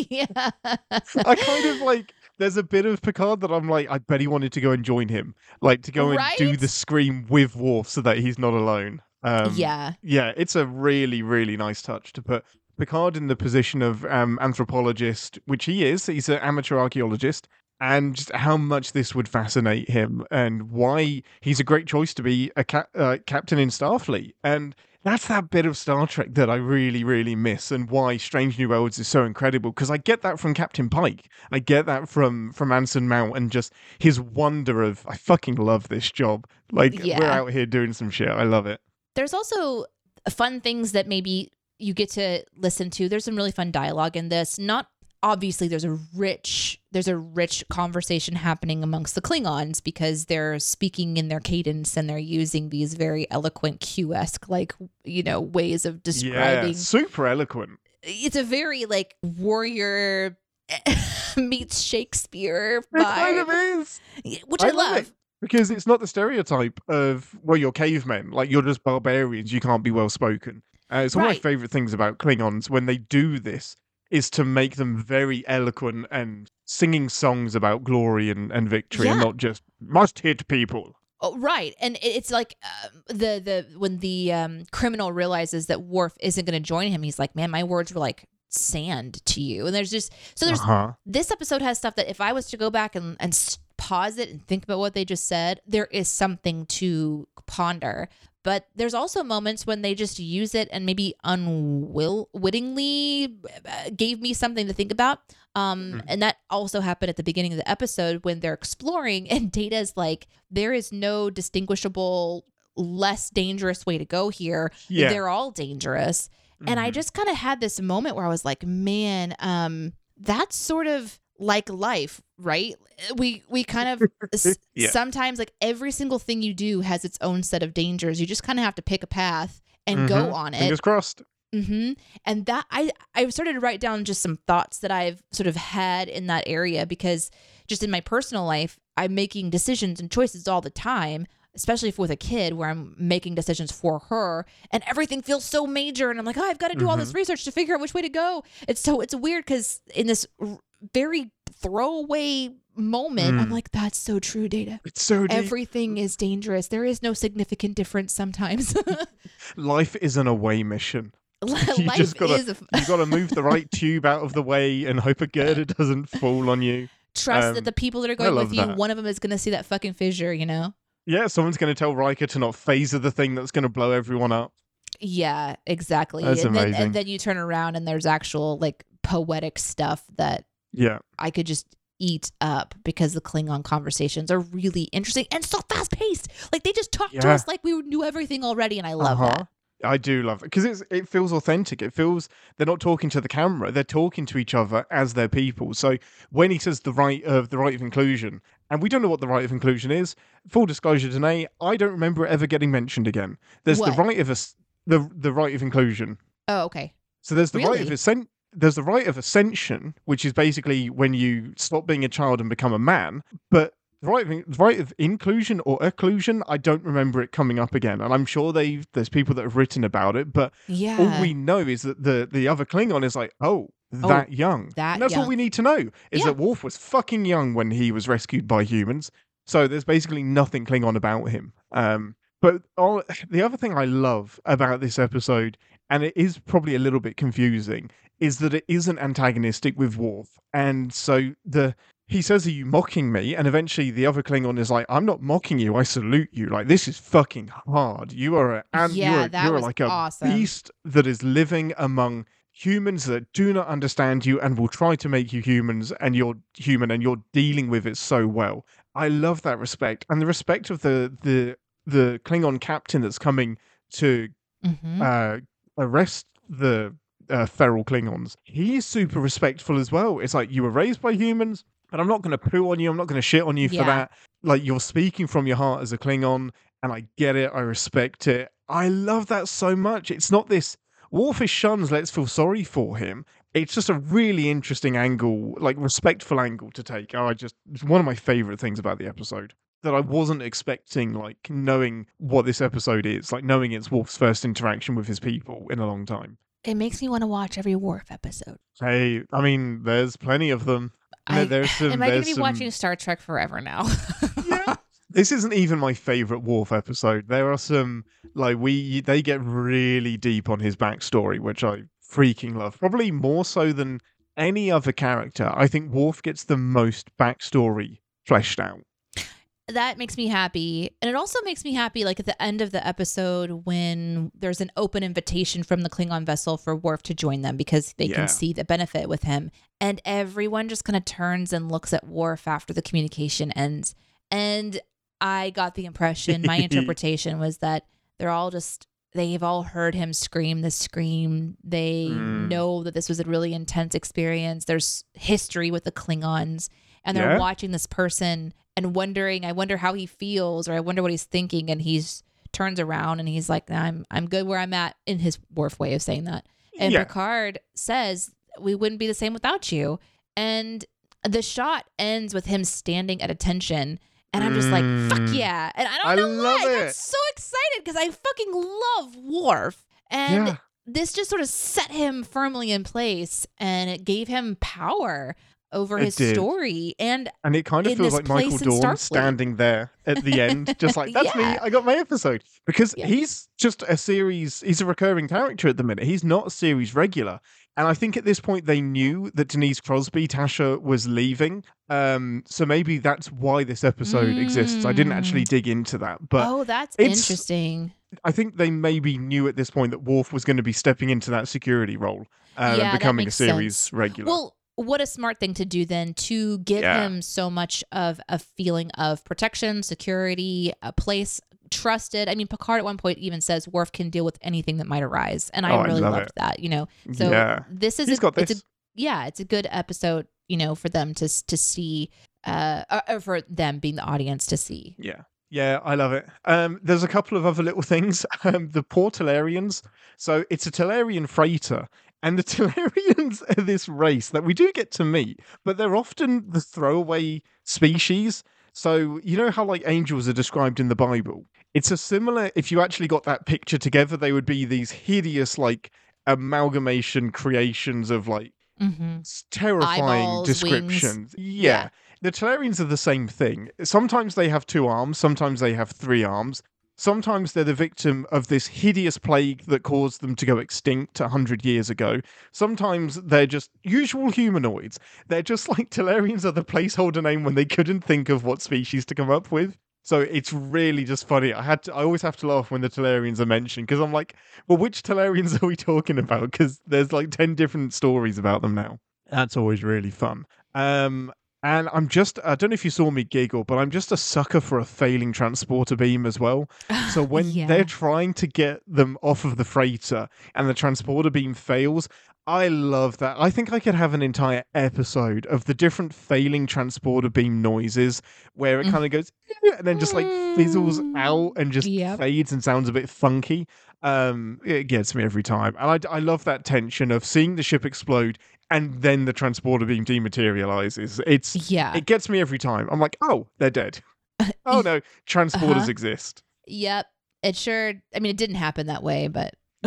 yeah. I kind of like. There's a bit of Picard that I'm like, I bet he wanted to go and join him, like to go and do the scream with Worf so that he's not alone. Um, yeah. yeah, it's a really, really nice touch to put Picard in the position of um, anthropologist, which he is. He's an amateur archaeologist, and just how much this would fascinate him, and why he's a great choice to be a ca- uh, captain in Starfleet. And that's that bit of Star Trek that I really, really miss, and why Strange New Worlds is so incredible. Because I get that from Captain Pike, I get that from from Anson Mount, and just his wonder of I fucking love this job. Like we're out here doing some shit. I love it. There's also fun things that maybe you get to listen to. There's some really fun dialogue in this. Not obviously there's a rich there's a rich conversation happening amongst the Klingons because they're speaking in their cadence and they're using these very eloquent Q-esque like you know ways of describing Yeah, super eloquent. it's a very like warrior meets Shakespeare It kind of vibe, is. which I, I love it. Because it's not the stereotype of, well, you're cavemen, like you're just barbarians, you can't be well spoken. Uh, it's one of my favorite things about Klingons when they do this is to make them very eloquent and singing songs about glory and, and victory and not just must hit people. Oh, right, and it's like um, the the when the um, criminal realizes that Worf isn't going to join him, he's like, "Man, my words were like sand to you." And there's just so there's Uh-huh. this episode has stuff that if I was to go back and and pause it and think about what they just said, there is something to ponder. But there's also moments when they just use it and maybe unwittingly uh, gave me something to think about. Um, Mhm. and that also happened at the beginning of the episode when they're exploring and Data's like, there is no distinguishable less dangerous way to go here. Yeah. They're all dangerous. And I Mhm. just kind of had this moment where I was like, man, um, that's sort of like life, right? We we kind of s- Yeah. sometimes like every single thing you do has its own set of dangers. You just kind of have to pick a path and go Mhm. on it. Fingers crossed. Mm-hmm. And that I I started to write down just some thoughts that I've sort of had in that area because just in my personal life, I'm making decisions and choices all the time, especially if with a kid where I'm making decisions for her and everything feels so major and I'm like, oh, I've got to do all this research to figure out which way to go. It's so it's weird because in this very throwaway moment, I'm Mm. like, that's so true, Data. It's so deep. Everything is dangerous. There is no significant difference sometimes. Life is an away mission. You Life just gotta- is a You got to move the right tube out of the way and hope a girder doesn't fall on you. trust Um, that the people that are going with you, that. one of them is going to see that fucking fissure, you know? Yeah, someone's going to tell Riker to not phaser the thing that's going to blow everyone up. Yeah, exactly. That's and, then, amazing. and then you turn around and there's actual like poetic stuff that Yeah. I could just eat up because the Klingon conversations are really interesting and so fast paced. Like they just talk to us like we knew everything already, and I love Uh-huh. that. I do love it because it's it feels authentic. It feels they're not talking to the camera; they're talking to each other as their people. So when he says the right of the right of inclusion, and we don't know what the right of inclusion is. Full disclosure, Deneé, I don't remember it ever getting mentioned again. There's What? the right of us, the the right of inclusion. Oh, okay. So there's the right of Really? There's the right of ascension, which is basically when you stop being a child and become a man. But the right of, the right of inclusion or occlusion, I don't remember it coming up again. And I'm sure they there's people that have written about it, but Yeah. all we know is that the the other Klingon is like, oh, that young. that and that's young. all we need to know is Yeah. that Worf was fucking young when he was rescued by humans. So there's basically nothing Klingon about him. Um, but all, the other thing I love about this episode, and it is probably a little bit confusing, is that it isn't antagonistic with Worf. And so the he says, Are you mocking me? And eventually the other Klingon is like, I'm not mocking you, I salute you. Like this is fucking hard. You are a and Yeah, you're, that you're was like a awesome. beast that is living among humans that do not understand you and will try to make you humans and you're human and you're dealing with it so well. I love that respect. And the respect of the the the Klingon captain that's coming to Mhm. uh, arrest the uh, feral Klingons. He's super respectful as well. It's like you were raised by humans, but I'm not going to poo on you. I'm not going to shit on you for that. Like you're speaking from your heart as a Klingon, and I get it. I respect it. I love that so much. It's not this. Worf is shuns. Let's feel sorry for him. it's just a really interesting angle, like respectful angle to take. Oh, I just it's one of my favorite things about the episode that I wasn't expecting, like knowing what this episode is, like knowing it's Worf's first interaction with his people in a long time. It makes me want to watch every Worf episode. Hey, I mean, there's plenty of them. I, there's some. am I going to be some- watching Star Trek forever now? Yeah. This isn't even my favorite Worf episode. There are some like we they get really deep on his backstory, which I freaking love. Probably more so than any other character. I think Worf gets the most backstory fleshed out. That makes me happy. And it also makes me happy, like at the end of the episode, when there's an open invitation from the Klingon vessel for Worf to join them because they Yeah. can see the benefit with him. And everyone just kind of turns and looks at Worf after the communication ends. And I got the impression, my interpretation was that they're all just. They've all heard him scream the scream. They Mm. know that this was a really intense experience. There's history with the Klingons and they're Yeah. watching this person and wondering i wonder how he feels or i wonder what he's thinking and he's turns around and he's like i'm i'm good where i'm at in his Worf way of saying that and yeah. picard says we wouldn't be the same without you and the shot ends with him standing at attention and i'm just like fuck Mm. yeah and i don't I know why i got it. so excited because i fucking love Worf and yeah. this just sort of set him firmly in place and it gave him power over It his did. story and And it kind of feels like Michael Dorn standing there at the end, just like, that's me, I got my episode. Because Yeah. he's just a series, he's a recurring character at the minute. He's not a series regular. And I think at this point they knew that Denise Crosby, Tasha, was leaving. Um, so maybe that's why this episode exists. I didn't actually dig into that. But oh, that's interesting. I think they maybe knew at this point that Worf was going to be stepping into that security role uh, Yeah, and becoming a series sense. regular. Well, what a smart thing to do then to give Yeah. him so much of a feeling of protection, security, a place trusted. I mean, Picard at one point even says Worf can deal with anything that might arise, and I Oh, I really love loved it. that. You know, so yeah. this is He's a, got it's a yeah, it's a good episode. You know, for them to to see, uh, or- or for them being the audience to see. Yeah. Yeah, I love it. Um, there's a couple of other little things. Um, the poor Talarians. So it's a Talarian freighter, and the Talarians are this race that we do get to meet, but they're often the throwaway species. So you know how like angels are described in the Bible. It's a similar. If you actually got that picture together, they would be these hideous like amalgamation creations of like Mm-hmm. terrifying Eyeballs, descriptions. Yeah. Yeah. The Talarians are the same thing. Sometimes they have two arms, sometimes they have three arms. Sometimes they're the victim of this hideous plague that caused them to go extinct a hundred years ago. Sometimes they're just usual humanoids. They're just like Talarians are the placeholder name when they couldn't think of what species to come up with. So it's really just funny. I had to, I always have to laugh when the Talarians are mentioned because I'm like, well, which Talarians are we talking about? Because there's like 10 different stories about them now. That's always really fun. Um, and I'm just, I don't know if you saw me giggle, but I'm just a sucker for a failing transporter beam as well. So when Yeah. they're trying to get them off of the freighter and the transporter beam fails, I love that. I think I could have an entire episode of the different failing transporter beam noises where it Mm. kind of goes and then just like fizzles out and just Yep. fades and sounds a bit funky. Um, it gets me every time, and I, I love that tension of seeing the ship explode and then the transporter beam dematerializes. It's yeah. it gets me every time. I'm like, oh, they're dead. oh no, transporters Uh-huh. exist. Yep. It sure. I mean, it didn't happen that way, but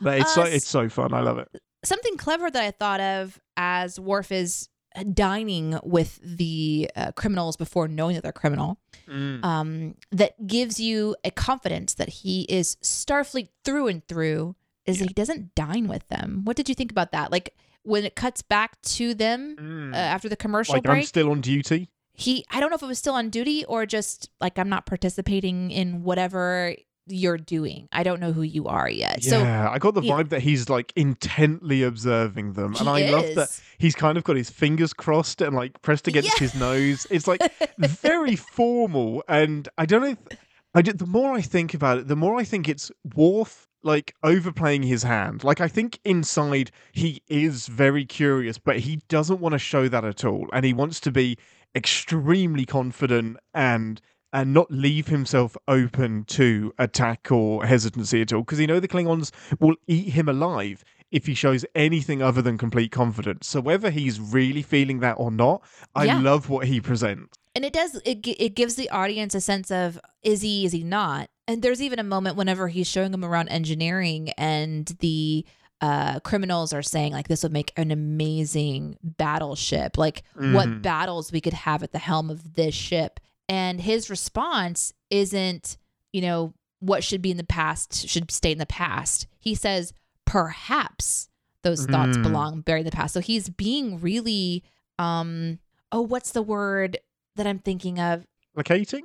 But it's so Uh, it's so fun. I love it. something clever that I thought of as Worf is dining with the uh, criminals before knowing that they're criminal, Mm. um, that gives you a confidence that he is Starfleet through and through. Is that he doesn't dine with them? What did you think about that? Like when it cuts back to them Mm. uh, after the commercial like I'm break, still on duty. he I don't know if it was still on duty or just like I'm not participating in whatever you're doing. I don't know who you are yet. So yeah, I got the yeah. vibe that he's like intently observing them, and he I love that he's kind of got his fingers crossed and like pressed against Yeah. his nose. It's like very formal, and I don't know. If, I ju- the more I think about it, the more I think it's Worf like overplaying his hand. Like I think inside he is very curious, but he doesn't want to show that at all, and he wants to be extremely confident and and not leave himself open to attack or hesitancy at all because you know the Klingons will eat him alive if he shows anything other than complete confidence. So whether he's really feeling that or not, I Yeah. love what he presents. and it does it, it gives the audience a sense of is he is he not and there's even a moment whenever he's showing them around engineering and the uh, criminals are saying like this would make an amazing battleship like what Mhm. battles we could have at the helm of this ship and his response isn't you know what should be in the past should stay in the past he says perhaps those thoughts Mm. belong buried in the past so he's being really um oh what's the word that i'm thinking of Placating?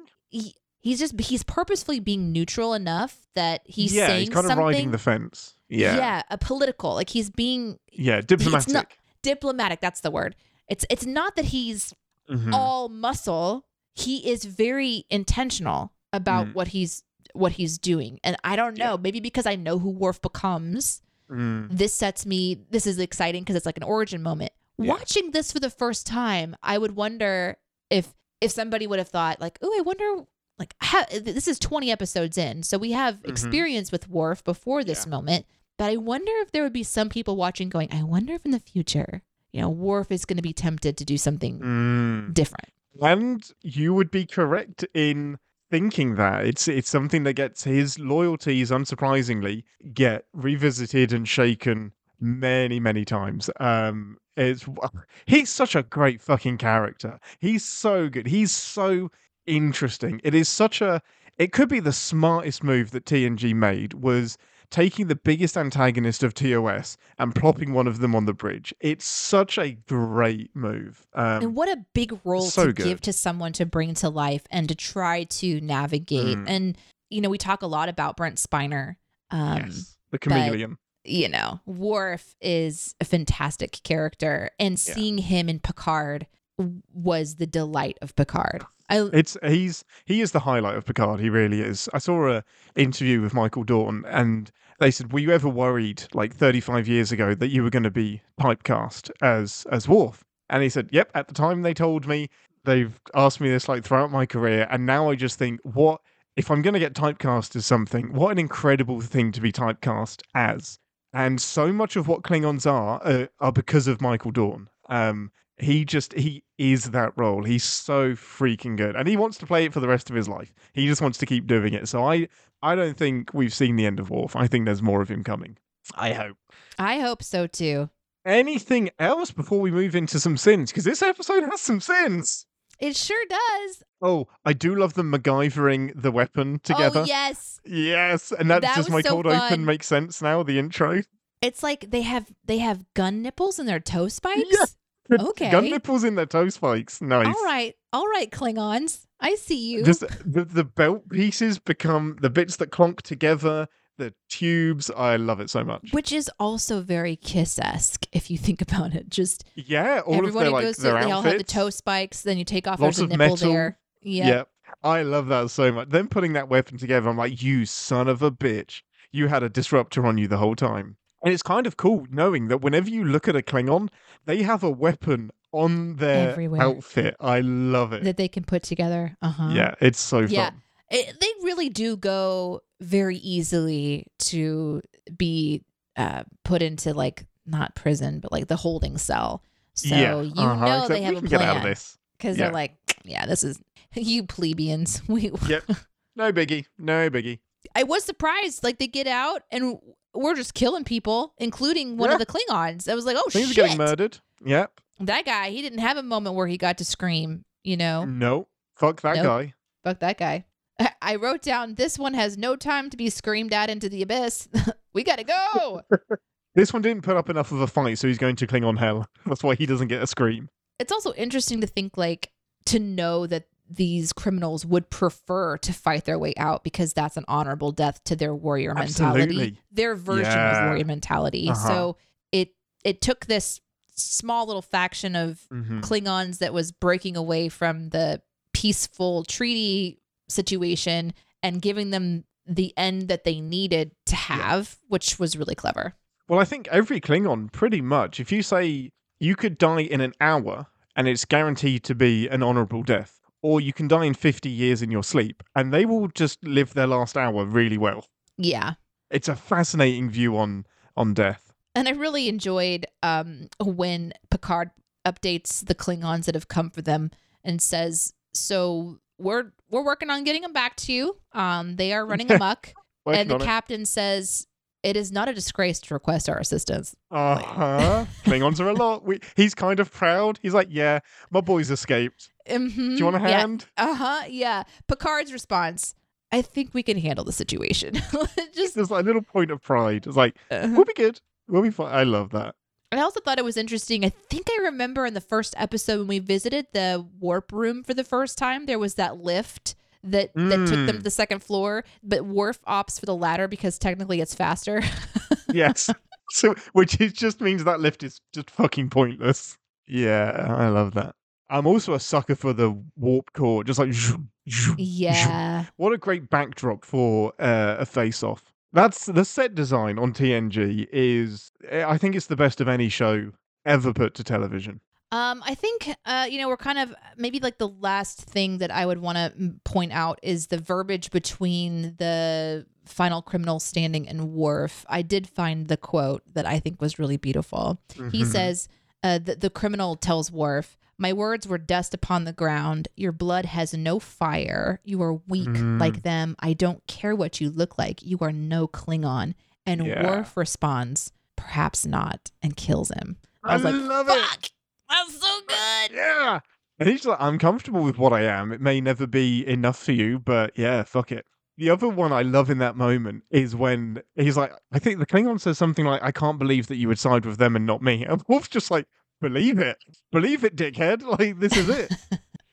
He, he's just he's purposefully being neutral enough that he's yeah, saying he's kind something of riding the fence. Yeah. yeah a political like he's being Yeah, diplomatic. not- diplomatic that's the word it's it's not that he's Mhm. all muscle he is very intentional about Mm. what he's what he's doing and i don't know maybe because i know who Worf becomes Mm. this sets me this is exciting because it's like an origin moment Yeah. watching this for the first time i would wonder if if somebody would have thought like oh i wonder like how, this is 20 episodes in so we have Mhm. experience with Worf before this Yeah. moment but i wonder if there would be some people watching going i wonder if in the future you know Worf is going to be tempted to do something Mm. different And you would be correct in thinking that it's it's something that gets his loyalties, unsurprisingly, get revisited and shaken many many times. Um, it's he's such a great fucking character. He's so good. He's so interesting. It is such a. It could be the smartest move that TNG made was taking the biggest antagonist of TOS and plopping one of them on the bridge. It's such a great move. Um, and what a big role so to good. give to someone to bring to life and to try to navigate Mm. and you know we talk a lot about brent spiner um yes, the chameleon. you know, Worf is a fantastic character, and Yeah. seeing him in Picard was the delight of Picard. I It's he's he is the highlight of Picard. He really is. I saw a interview with Michael Dorn, and they said, "Were you ever worried, like 35 years ago, that you were going to be typecast as as Worf?" And he said, "Yep." At the time, they told me they've asked me this like throughout my career, and now I just think, what if I'm going to get typecast as something? What an incredible thing to be typecast as! And so much of what Klingons are uh, are because of Michael Dorn. Um, he just he is that role. He's so freaking good, and he wants to play it for the rest of his life. He just wants to keep doing it. So I I don't think we've seen the end of Worf. I think there's more of him coming. I hope. I hope so too. Anything else before we move into some sins? Because this episode has some sins. It sure does. Oh, I do love them MacGyvering the weapon oh, together. Oh yes, Yes, and that's That just my so cold fun. open makes sense now. The intro. it's like they have they have gun nipples in their toe spikes. Yeah. Okay. Gun nipples in their toe spikes. Nice. All right, all right, Klingons. I see you. Just the, the belt pieces become the bits that clonk together, the tubes. I love it so much. which is also very kiss esque if you think about it. Just yeah, all everybody of their like goes their they all have the toe spikes. Then you take off. Lots there's a of nipple metal. there. Yeah. Yep. I love that so much. Them putting that weapon together, I'm like, you son of a bitch. You had a disruptor on you the whole time. And it's kind of cool knowing that whenever you look at a Klingon, they have a weapon on their Everywhere. outfit. I love it. that they can put together. Uh huh. Yeah, it's so Yeah. fun. It, they really do go very easily to be uh, put into like not prison, but like the holding cell. So yeah. you uh-huh, know except they have a can get out of plan this. because Yeah. they're like, yeah, this is you plebeians. We Yep. No biggie. No biggie. I was surprised. Like they get out and we're just killing people, including one Yeah. of the Klingons. I was like, oh Things shit, are getting murdered. Yep. that guy. He didn't have a moment where he got to scream. You know, No. Fuck that Nope. guy. fuck that guy. I wrote down this one has no time to be screamed at into the abyss. we gotta go. This one didn't put up enough of a fight, so he's going to cling on hell. That's why he doesn't get a scream. it's also interesting to think like to know that these criminals would prefer to fight their way out because that's an honorable death to their warrior mentality Absolutely. their version Yeah. of warrior mentality Uh-huh. so it it took this small little faction of Mhm. klingons that was breaking away from the peaceful treaty situation and giving them the end that they needed to have which was really clever Well, I think every Klingon, pretty much, if you say you could die in an hour and it's guaranteed to be an honorable death, or you can die in 50 years in your sleep, and they will just live their last hour really well. yeah It's a fascinating view on on death. And I really enjoyed um, when Picard updates the Klingons that have come for them and says, "So we're we're working on getting them back to you. Um, they are running amok." And the on it. captain says, "It is not a disgrace to request our assistance." Uh-huh. Klingons are a lot. We, he's kind of proud. He's like, yeah, my boys escaped. Mm-hmm. Do you want a hand? Uh huh. Yeah. Picard's response. I think we can handle the situation. Just There's like a little point of pride. It's like, uh-huh. we'll be good. We'll be fine. I love that. I also thought it was interesting. I think I remember in the first episode when we visited the warp room for the first time, there was that lift that that took them Mm. to the second floor, but Worf opts for the ladder because technically it's faster. Yes. so, which is just means that lift is just fucking pointless. Yeah, I love that. I'm also a sucker for the warp core, just like. zoom, zoom, zoom. yeah. What a great backdrop for uh, a face off. That's the set design on TNG is I think it's the best of any show ever put to television. Um, I think uh, you know, we're kind of maybe like the last thing that I would want to point out is the verbiage between the final criminal standing and Worf. I did find the quote that I think was really beautiful. He Mhm. says, uh, the, the criminal tells Worf, My words were dust upon the ground. Your blood has no fire. You are weak Mm. like them. I don't care what you look like. You are no Klingon. And Yeah. Worf responds, Perhaps not, and kills him. I I was like, love it. That's so good. Yeah. And he's like, I'm comfortable with what I am. It may never be enough for you, but yeah, fuck it. The other one I love in that moment is when he's like, I think the Klingon says something like, I can't believe that you would side with them and not me. And Worf's just like, believe it. Believe it, dickhead. Like, this is it.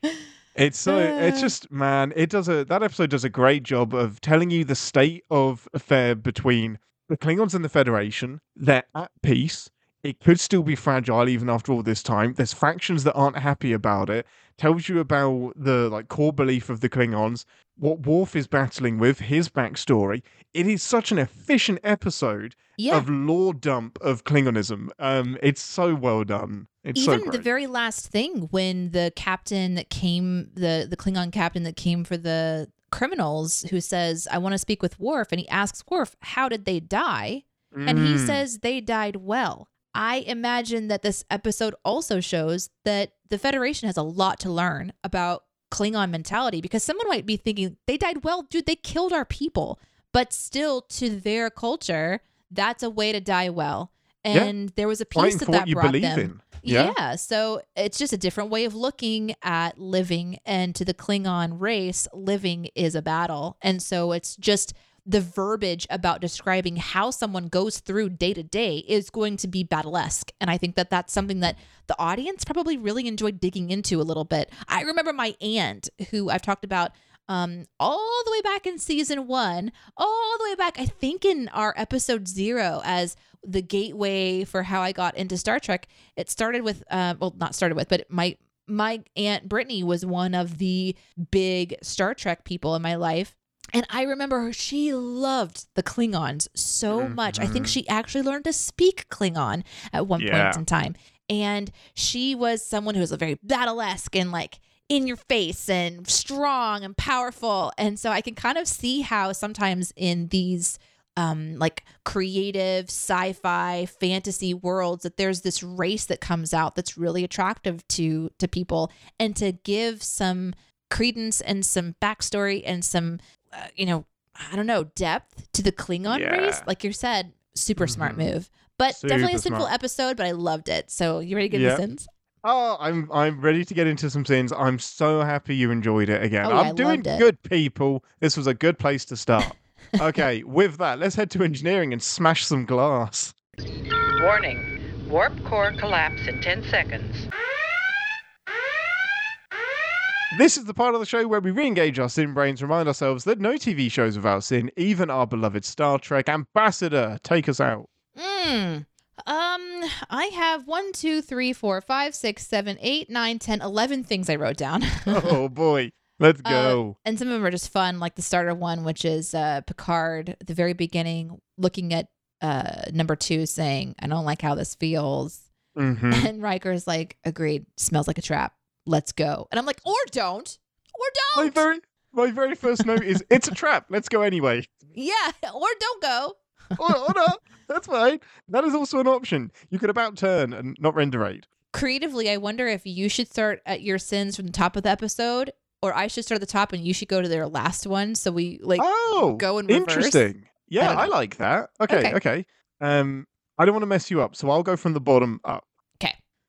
It's so it's just man, it does a that episode does a great job of telling you the state of affair between the Klingons and the Federation. They're at peace. It could still be fragile even after all this time. There's factions that aren't happy about it. Tells you about the like core belief of the Klingons, what Worf is battling with, his backstory. It is such an efficient episode Yeah. of lore dump of Klingonism. Um, it's so well done. It's so Even the very last thing when the captain that came, the the Klingon captain that came for the criminals, who says, "I want to speak with Worf," and he asks Worf, "How did they die?" And he Mm. says they died well. I imagine that this episode also shows that the Federation has a lot to learn about Klingon mentality because someone might be thinking they died well, dude. They killed our people, but still, to their culture, that's a way to die well. Yeah. And there was a piece for that brought them. in. Yeah. so it's just a different way of looking at living. And to the Klingon race, living is a battle. And so it's just the verbiage about describing how someone goes through day to day is going to be battlesque. And I think that that's something that the audience probably really enjoyed digging into a little bit. I remember my aunt, who I've talked about um all the way back in season one all the way back i think in our episode zero as the gateway for how i got into star trek it started with uh well not started with but my my aunt brittany was one of the big star trek people in my life and I remember her, she loved the Klingons so much. I think Mhm. she actually learned to speak Klingon at one Yeah. point in time. And she was someone who was very battle-esque and like in your face and strong and powerful. And so I can kind of see how sometimes in these um like creative sci-fi fantasy worlds that there's this race that comes out that's really attractive to to people and to give some credence and some backstory and some uh, you know i don't know depth to the klingon race like you said super smart Mhm. move but definitely a simple smart. episode but i loved it so you ready to get Yeah. into sins Oh, I'm I'm ready to get into some sins. I'm so happy you enjoyed it again. Oh, yeah, I I'm doing good, people. This was a good place to start. okay, with that, let's head to engineering and smash some glass. Warning. Warp core collapse in 10 seconds. This is the part of the show where we re-engage our sin brains, remind ourselves that no TV shows without sin, even our beloved Star Trek. Ambassador, take us out. Mm. Um, I have one, two, three, four, five, six, seven, eight, nine, ten, eleven things I wrote down. Oh boy, let's Uh, go. and some of them are just fun, like the starter one, which is uh, Picard at the very beginning, looking at uh, number two, saying, "I don't like how this feels," hmm and Riker's like, "Agreed, smells like a trap. Let's go." And I'm like, "Or don't, or My don't, My very my very first note is it's a trap. Let's go anyway. yeah, or don't go." or, or not. That's fine. That is also an option. You could about turn and not render aid. Creatively, I wonder if you should start at your sins from the top of the episode, or I should start at the top and you should go to their last one. So we like oh, go in reverse. interesting. Yeah, don't I, like that. Okay, Okay. okay. Um, I don't want to mess you up, so I'll go from the bottom up.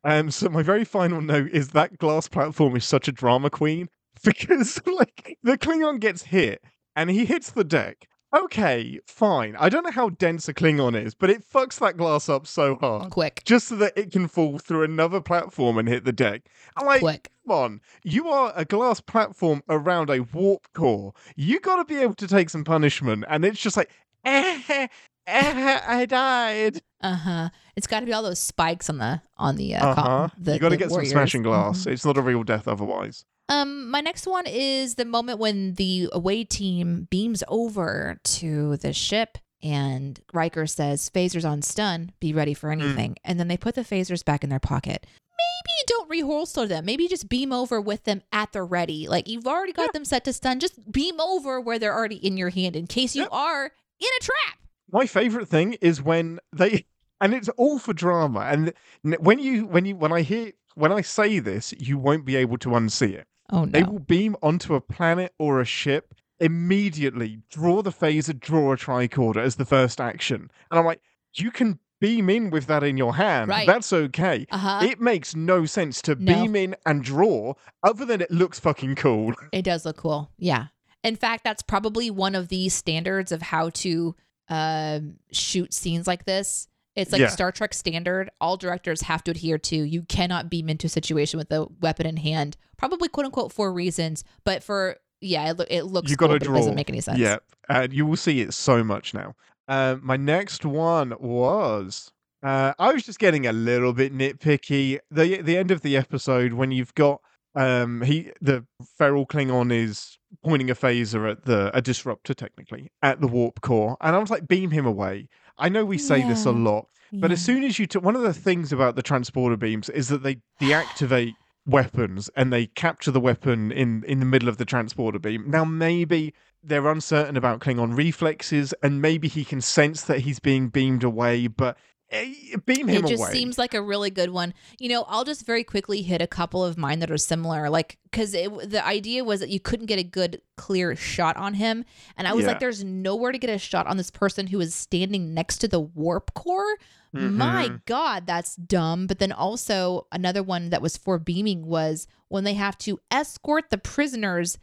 Um, so my very final note is that glass platform is such a drama queen because like the Klingon gets hit and he hits the deck. Okay, fine. I don't know how dense a Klingon is, but it fucks that glass up so hard. quick, Just so that it can fall through another platform and hit the deck. I'm like, quick. Come on, you are a glass platform around a warp core. You got to be able to take some punishment, and it's just like, eh, eh, I died. Uh huh. It's got to be all those spikes on the on the uh, uh-huh. the, You got to get warriors. some smashing glass. Mhm. It's not a real death otherwise. Um, my next one is the moment when the away team beams over to the ship and Riker says, phasers on stun, be ready for Hmm. anything. And then they put the phasers back in their pocket. Maybe don't reholster them. Maybe just beam over with them at the ready. Like you've already got them set to stun. Just beam over where they're already in your hand in case you Yep. are in a trap. My favorite thing is when they, and it's all for drama. And when you, when you, when I hear, when I say this, you won't be able to unsee it. Oh no. They will beam onto a planet or a ship immediately, draw the phaser, draw a tricorder as the first action. And I'm like, you can beam in with that in your hand. Right. That's okay. Uh huh. It makes no sense to No. beam in and draw other than it looks fucking cool. It does look cool. Yeah. In fact, that's probably one of the standards of how to um, shoot scenes like this. It's like Yeah. Star Trek standard. All directors have to adhere to. You cannot beam into a situation with a weapon in hand. Probably quote unquote for reasons, but for yeah, it, loo- it looks You gotta but it doesn't make any sense. Yep. And you will see it so much now. Uh, my next one was uh, I was just getting a little bit nitpicky. The the end of the episode when you've got um he the feral Klingon is pointing a phaser at the a disruptor technically at the warp core, and I was like, beam him away. I know we say this a lot, but as soon as you took one of the things about the transporter beams is that they deactivate weapons and they capture the weapon in in the middle of the transporter beam. Now maybe they're uncertain about Klingon reflexes and maybe he can sense that he's being beamed away, but beam him it just away. seems like a really good one. You know, I'll just very quickly hit a couple of mine that are similar, like because the idea was that you couldn't get a good, clear shot on him, and I was Yeah. like, "There's nowhere to get a shot on this person who is standing next to the warp core." My Mhm. God, that's dumb. But then also another one that was for beaming was when they have to escort the prisoners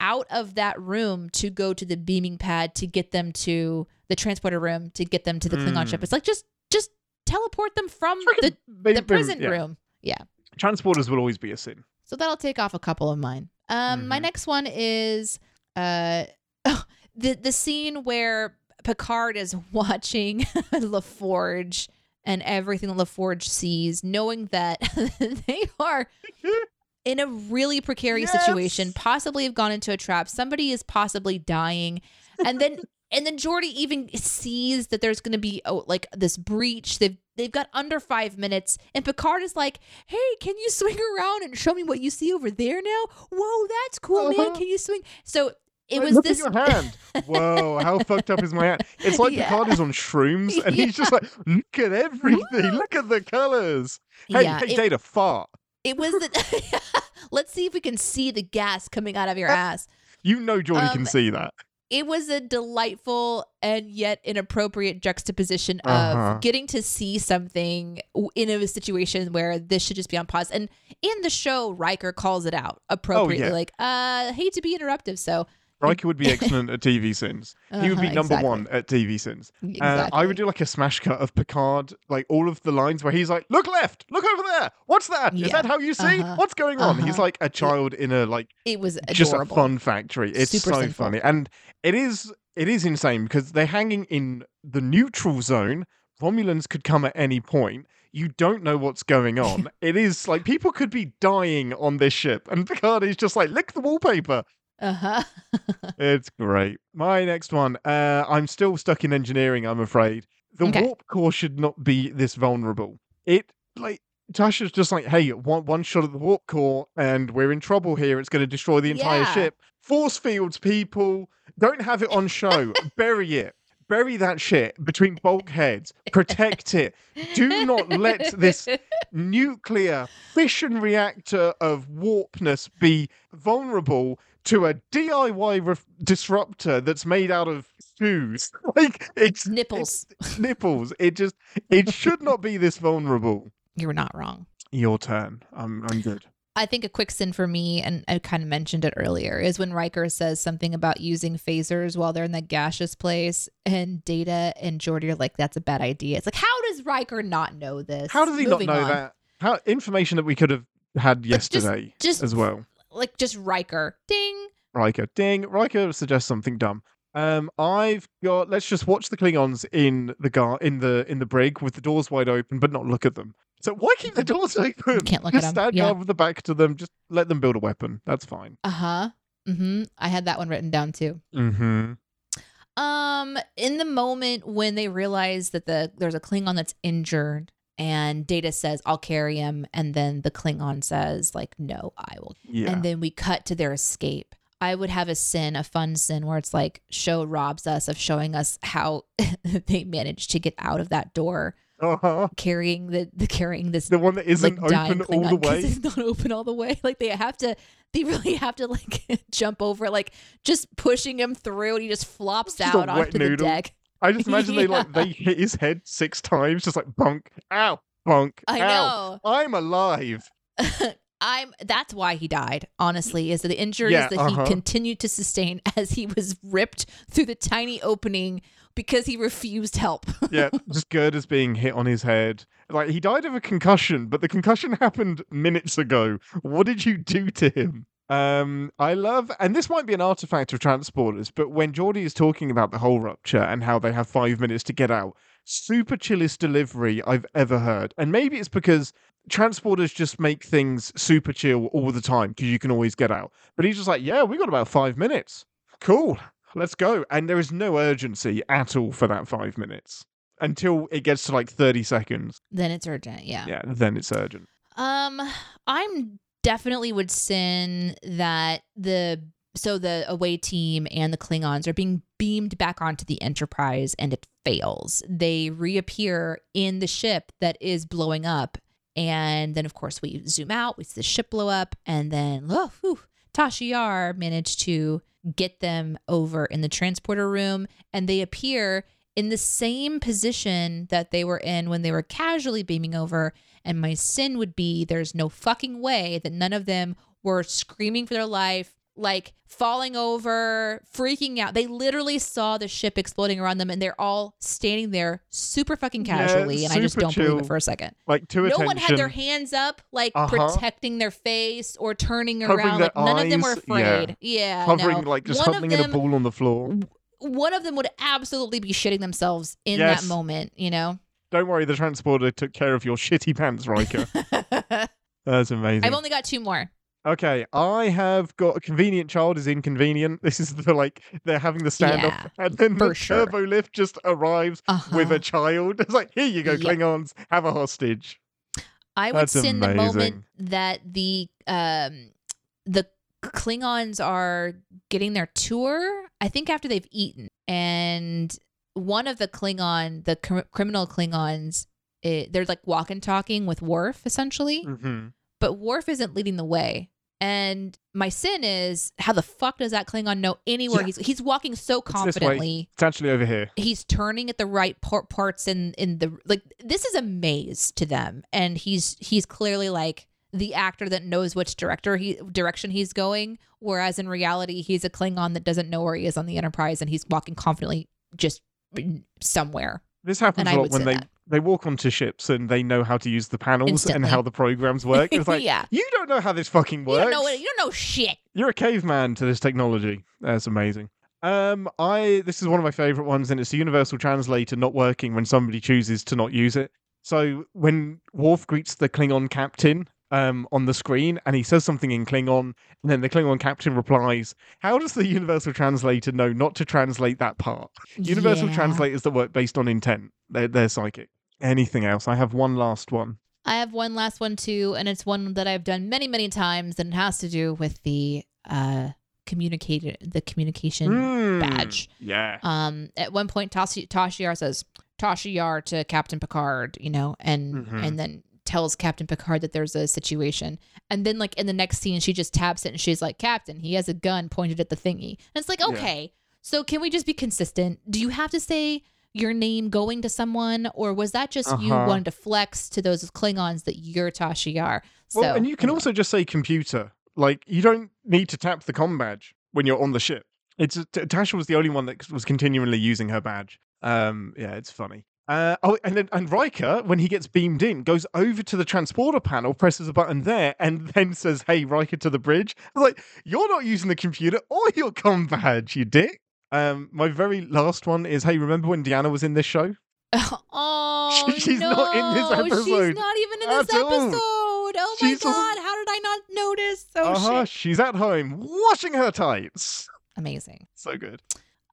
out of that room to go to the beaming pad to get them to the transporter room to get them to the Klingon ship. Mm. It's like just just teleport them from the, the prison yeah. room. Yeah. Transporters will always be a sin. So that'll take off a couple of mine. Um, my Mhm. next one is uh the the scene where Picard is watching LaForge and everything that LaForge sees, knowing that they are in a really precarious situation, possibly have gone into a trap. Somebody is possibly dying, and then and then Geordi even sees that there's going to be oh, like this breach. They've they've got under five minutes, and Picard is like, "Hey, can you swing around and show me what you see over there now? Whoa, that's cool, man. Uh-huh. Can you swing?" So it was look this. at your hand. Whoa, how fucked up is my hand? It's like Yeah. Picard is on shrooms and he's just like, look at everything. Look at the colors. Hey, yeah, hey, it, Data, fart. it was the. Let's see if we can see the gas coming out of your ass. You know Geordi Um, can see that. It was a delightful and yet inappropriate juxtaposition of Uh-huh. getting to see something in a situation where this should just be on pause. And in the show, Riker calls it out appropriately, Oh, yeah. like, uh, hate to be interruptive. So Riker would be excellent at TV sins. He would be Uh-huh, number exactly. one at TV sins. Uh, exactly. I would do like a smash cut of Picard, like all of the lines where he's like, "Look left, look over there. What's that? Is Yeah. that how you see? Uh-huh. What's going on?" He's Uh-huh. like a child in a like it was just a fun factory. It's Super so simple. funny, and it is it is insane because they're hanging in the neutral zone. Romulans could come at any point. You don't know what's going on. it is like people could be dying on this ship, and Picard is just like, "Lick the wallpaper." Uh-huh. It's great. My next one. Uh, I'm still stuck in engineering. I'm afraid the Okay. warp core should not be this vulnerable. It like Tasha's just like, hey, one one shot at the warp core, and we're in trouble here. It's going to destroy the entire Yeah. ship. Force fields, people. Don't have it on show. Bury it. bury that shit between bulkheads, protect it. Do not let this nuclear fission reactor of warpness be vulnerable to a DIY ref- disruptor that's made out of shoes. Like it's Nipples. it's nipples. It just it should not be this vulnerable. You were not wrong. Your turn. I'm I'm good. I think a quick sin for me, and I kind of mentioned it earlier, is when Riker says something about using phasers while they're in the gaseous place, and Data and Geordi are like, "That's a bad idea." It's like, how does Riker not know this? How does he Moving not know on. that? How information that we could have had just- yesterday just- as well. Like just Riker, ding. Riker. Ding. Riker suggests something dumb. Um, I've got. Let's just watch the Klingons in the gar in the in the brig with the doors wide open, but not look at them. So why keep the doors open? Can't look at just 'em, stand yeah. guard with the back to them. Just let them build a weapon. That's fine. Uh huh. Mm-hmm. I had that one written down too. Mm-hmm. Um, in the moment when they realize that the there's a Klingon that's injured, and Data says, "I'll carry him," and then the Klingon says, "Like, no, I will." Yeah. And then we cut to their escape. I would have a sin, a fun sin, where it's like show robs us of showing us how they managed to get out of that door, uh-huh. carrying the, the carrying this The one that isn't like open all Klingon the way. It's not open all the way. Like they have to, they really have to like jump over, like just pushing him through, and he just flops Just out onto the noodle. deck. I just imagine they like they hit his head six times, just like bunk, ow, bunk, I ow. know. I'm alive. I'm. That's why he died. Honestly, is the injuries Yeah, that uh-huh. he continued to sustain as he was ripped through the tiny opening because he refused help. yeah, just girders being hit on his head. Like he died of a concussion, but the concussion happened minutes ago. What did you do to him? Um, I love, and this might be an artifact of transporters, but when Geordi is talking about the whole rupture and how they have five minutes to get out, super chillest delivery I've ever heard. And maybe it's because transporters just make things super chill all the time because you can always get out. But he's just like, yeah, we got about five minutes. Cool, let's go. And there is no urgency at all for that five minutes until it gets to like 30 seconds. then it's urgent. Yeah. Yeah, then it's urgent. Um, I'm definitely would sin that the so the away team and the Klingons are being beamed back onto the Enterprise and it fails. They reappear in the ship that is blowing up. And then of course we zoom out, we see the ship blow up, and then oh whew, Tasha Yar managed to get them over in the transporter room and they appear in the same position that they were in when they were casually beaming over and my sin would be there's no fucking way that none of them were screaming for their life, like falling over, freaking out. They literally saw the ship exploding around them and they're all standing there super fucking Yeah, casually. and I just don't believe it for a second. Like to no attention. one had their hands up, like Uh-huh. protecting their face or turning Covering around. Like none of them were eyes, yeah. afraid. Yeah. covering, no. like just One hovering in a ball on the floor. One of them would absolutely be shitting themselves in Yes. that moment, you know? Don't worry, the transporter took care of your shitty pants, Riker. That's amazing. I've only got two more. Okay, I have got a convenient child is inconvenient. This is the like they're having the standoff, Yeah, and then for the sure. turbo lift just arrives with Uh-huh. a child. It's like, here you go, Yep. Klingons, have a hostage. I would That's sin the moment that the um the Klingons are getting their tour. I think after they've eaten, and one of the Klingon, the cr- criminal Klingons, it, they're like walking talking with Worf essentially, Mm-hmm. but Worf isn't leading the way. And my sin is how the fuck does that Klingon know anywhere Yeah. he's he's walking so It's this way. confidently It's actually over here. he's turning at the right par- parts in in the like this is a maze to them and he's he's clearly like the actor that knows which director he direction he's going whereas in reality he's a klingon that doesn't know where he is on the enterprise and he's walking confidently just somewhere This happens And a lot when they that. they walk onto ships and they know how to use the panels Instantly. and how the programs work. It's like, yeah you don't know how this fucking you works. don't know you don't know shit You're a caveman to this technology. That's amazing. Um, I this is one of my favorite ones, and it's the universal translator not working when somebody chooses to not use it. So when Worf greets the Klingon captain um on the screen, and he says something in Klingon, and then the Klingon captain replies, "How does the universal translator know not to translate that part?" Universal Yeah. translators that work based on intent, they're, they're psychic. Anything else? I have one last one. i have one last one too and it's one that i've done many many times and it has to do with the uh communicated the communication Mm, badge. Yeah. Um, at one point, Tashi, Tasha Yar says Tasha Yar to Captain Picard, you know, and Mhm. and then tells Captain Picard that there's a situation, and then like in the next scene, she just taps it and she's like, Captain, he has a gun pointed at the thingy, and it's like, Yeah. okay, so can we just be consistent? Do you have to say? Your name going to someone, or was that just you Uh-huh. wanting to flex to those Klingons that you're Tasha Yar? So, Well, and you can anyway. also just say computer. Like you don't need to tap the com badge when you're on the ship. It's Tasha was the only one that was continually using her badge. Um, yeah, it's funny. Uh, oh, and then and Riker, when he gets beamed in, goes over to the transporter panel, presses a button there, and then says, "Hey, Riker, to the bridge." I was like, "You're not using the computer or your com badge, you dick." Um, my very last one is, "Hey, remember when Deanna was in this show?" Oh, She's no. not in this episode She's not even in this at all. episode. Oh my She's god! How did I not notice? Oh uh-huh, shit! she's at home washing her tights. Amazing. So good.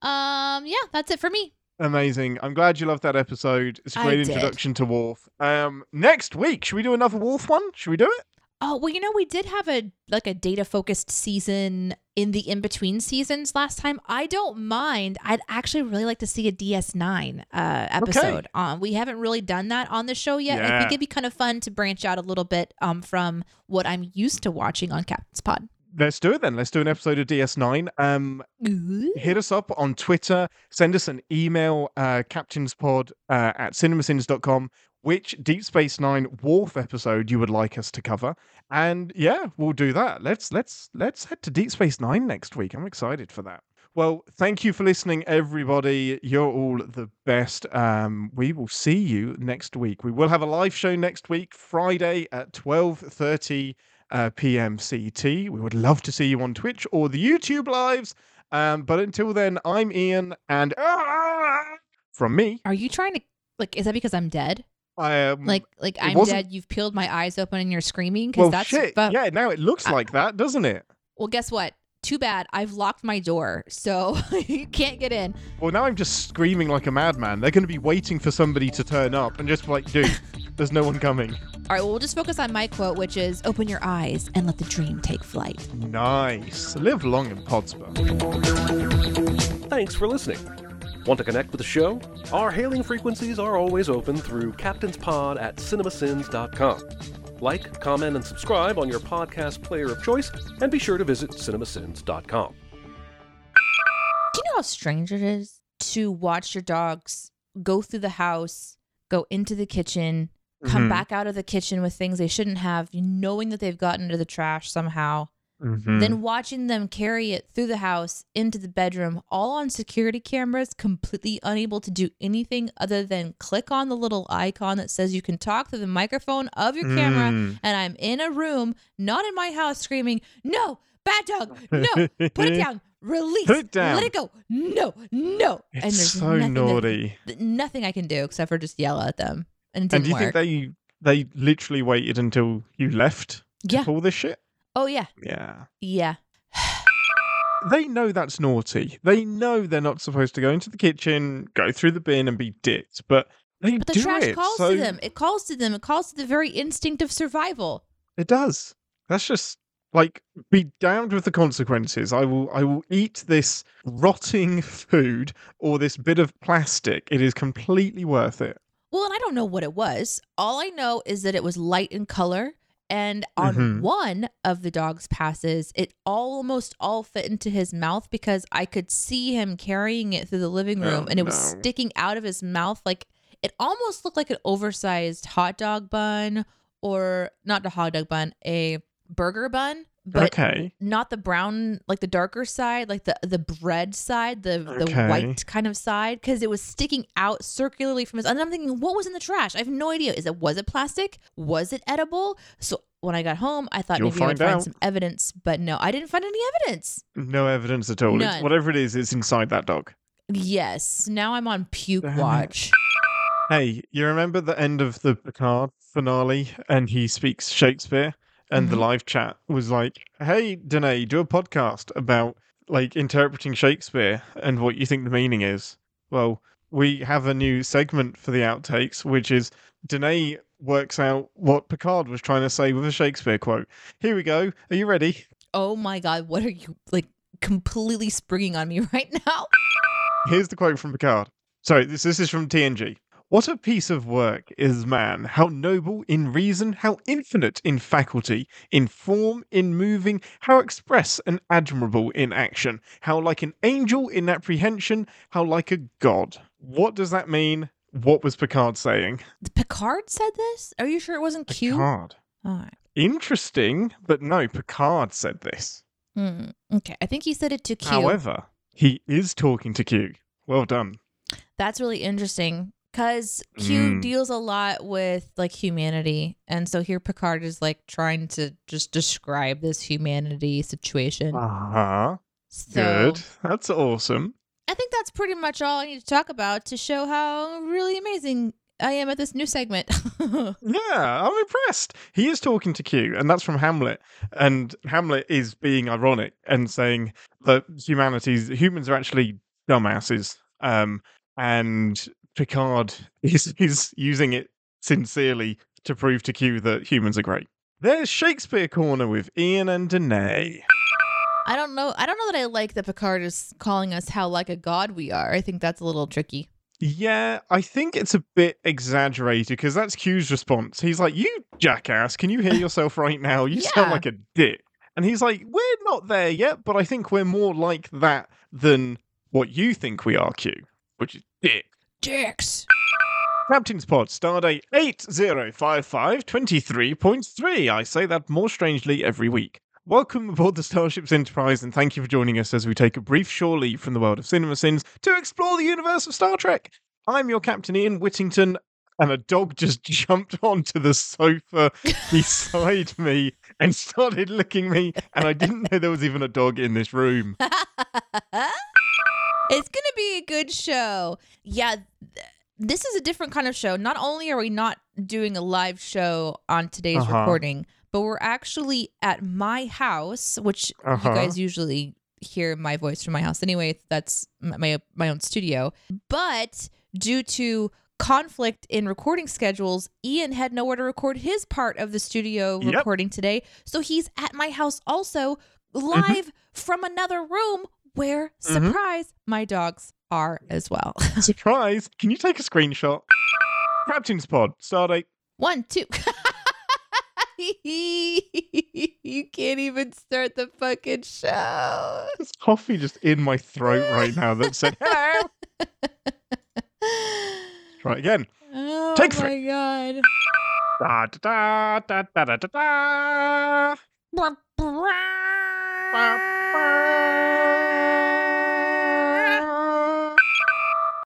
Um, yeah, that's it for me. Amazing. I'm glad you loved that episode. It's a great introduction to Worf. Um, next week, should we do another Worf one? Should we do it? Oh well, you know we did have a like a data focused season in the in between seasons last time. I don't mind. I'd actually really like to see a DS9 uh, episode. Okay. Um, we haven't really done that on the show yet. Yeah. I think it'd be kind of fun to branch out a little bit um from what I'm used to watching on Captain's Pod. Let's do it then. Let's do an episode of DS9. Um, hit us up on Twitter. Send us an email, uh, captainspod uh, at cinemasins.com, which Deep Space Nine Worf episode you would like us to cover. And yeah, we'll do that. Let's let's let's head to Deep Space Nine next week. I'm excited for that. Well, thank you for listening, everybody. You're all the best. Um, we will see you next week. We will have a live show next week, Friday at 12:30 uh, p.m. CT. We would love to see you on Twitch or the YouTube lives. Um, but until then, I'm Ian, and from me, Are you trying to like? Is that because I'm dead? I am Like, like I'm dead. You've peeled my eyes open and you're screaming because well, that's shit. yeah, now it looks I- like that, doesn't it? Well, guess what? Too bad. I've locked my door, so you can't get in. Well, now I'm just screaming like a madman. They're going to be waiting for somebody to turn up and just like, dude, there's no one coming. All right. Well, we'll just focus on my quote, which is "Open your eyes and let the dream take flight." Nice. Live long in Podsper. Thanks for listening. Want to connect with the show? Our hailing frequencies are always open through captainspod at cinemasins.com. Like, comment, and subscribe on your podcast player of choice, and be sure to visit cinemasins.com. Do you know how strange it is to watch your dogs go through the house, go into the kitchen, come Mhm. back out of the kitchen with things they shouldn't have, knowing that they've gotten into the trash somehow, Mhm. then watching them carry it through the house into the bedroom, all on security cameras, completely unable to do anything other than click on the little icon that says you can talk through the microphone of your camera. Mm. And I'm in a room, not in my house, screaming, No, bad dog, no, put it down, release, Put it down. let it go, no, no. It's and there's so nothing, naughty. th- nothing I can do except for just yell at them. And And do you work. think they they literally waited until you left to yeah. pull this shit? Oh, yeah. Yeah. Yeah. They know that's naughty. They know they're not supposed to go into the kitchen, go through the bin, and be dicks, but they But the do trash it. calls so to them. It calls to them. It calls to the very instinct of survival. It does. That's just like be damned with the consequences. I will I will eat this rotting food or this bit of plastic. It is completely worth it. Well, and I don't know what it was. All I know is that it was light in color. And on Mhm. one of the dog's passes, it almost all fit into his mouth because I could see him carrying it through the living room Oh, and it was no. sticking out of his mouth. Like it almost looked like an oversized hot dog bun or not a hot dog bun, a burger bun. But Okay. not the brown, like the darker side, like the the bread side, the the Okay. white kind of side, because it was sticking out circularly from his. And I'm thinking, what was in the trash? I have no idea. Is it was it plastic? Was it edible? So when I got home, I thought You'll maybe I would find find some evidence, but no, I didn't find any evidence. No evidence at all. It's, whatever it is, it's inside that dog. Yes, now I'm on puke uh-huh. watch. Hey, you remember the end of the Picard finale and he speaks Shakespeare and the Mhm. live chat was like, "Hey, Deneé, do a podcast about like interpreting Shakespeare and what you think the meaning is." Well, we have a new segment for the outtakes, which is Deneé works out what Picard was trying to say with a Shakespeare quote. Here we go. Are you ready? Oh my god, what are you like? completely springing on me right now. Here's the quote from Picard. Sorry, this, this is from TNG. What a piece of work is man, how noble in reason, how infinite in faculty, in form, in moving, how express and admirable in action, how like an angel in apprehension, how like a god. What does that mean? What was Picard saying? Picard said this? Are you sure it wasn't Q? Picard. All right. Interesting, but no, Picard said this. Hmm, okay. I think he said it to Q. However, he is talking to Q. Well done. That's really interesting because Q Mm. deals a lot with like humanity. And so here Picard is like trying to just describe this humanity situation. Uh huh. So Good. That's awesome. I think that's pretty much all I need to talk about to show how really amazing I am at this new segment. Yeah, I'm impressed. He is talking to Q, and that's from Hamlet. And Hamlet is being ironic and saying that humanity's humans are actually dumbasses. Um, and Picard is is using it sincerely to prove to Q that humans are great. There's Shakespeare Corner with Ian and Deneé. I don't know. I don't know that I like that Picard is calling us how like a god we are. I think that's a little tricky. Yeah, I think it's a bit exaggerated because that's Q's response. He's like, You jackass, can you hear yourself right now? You sound like a dick. And he's like, We're not there yet, but I think we're more like that than what you think we are, Q, which is dick. Dicks. Captain's Pod, Stardate 805523.3. I say that more strangely every week. Welcome aboard the Starship's Enterprise, and thank you for joining us as we take a brief shore leave from the world of CinemaSins to explore the universe of Star Trek. I'm your captain, Ian Whittington, and a dog just jumped onto the sofa beside me and started licking me, and I didn't know there was even a dog in this room. it's gonna be a good show. Yeah, th- this is a different kind of show. Not only are we not doing a live show on today's Uh-huh. recording, but we're actually at my house, which Uh-huh. you guys usually hear my voice from my house anyway. That's my my own studio. But due to conflict in recording schedules, Ian had nowhere to record his part of the studio Yep. recording today. So he's at my house also Mm-hmm. live from another room where mm-hmm. surprise my dogs are as well. Surprise! Can you take a screenshot? Captain's Pod, Stardate One, two. you can't even start the fucking show. There's coffee just in my throat right now that said hello. Try again. Oh Take my three. god. Da, da, da, da, da, da, da, da.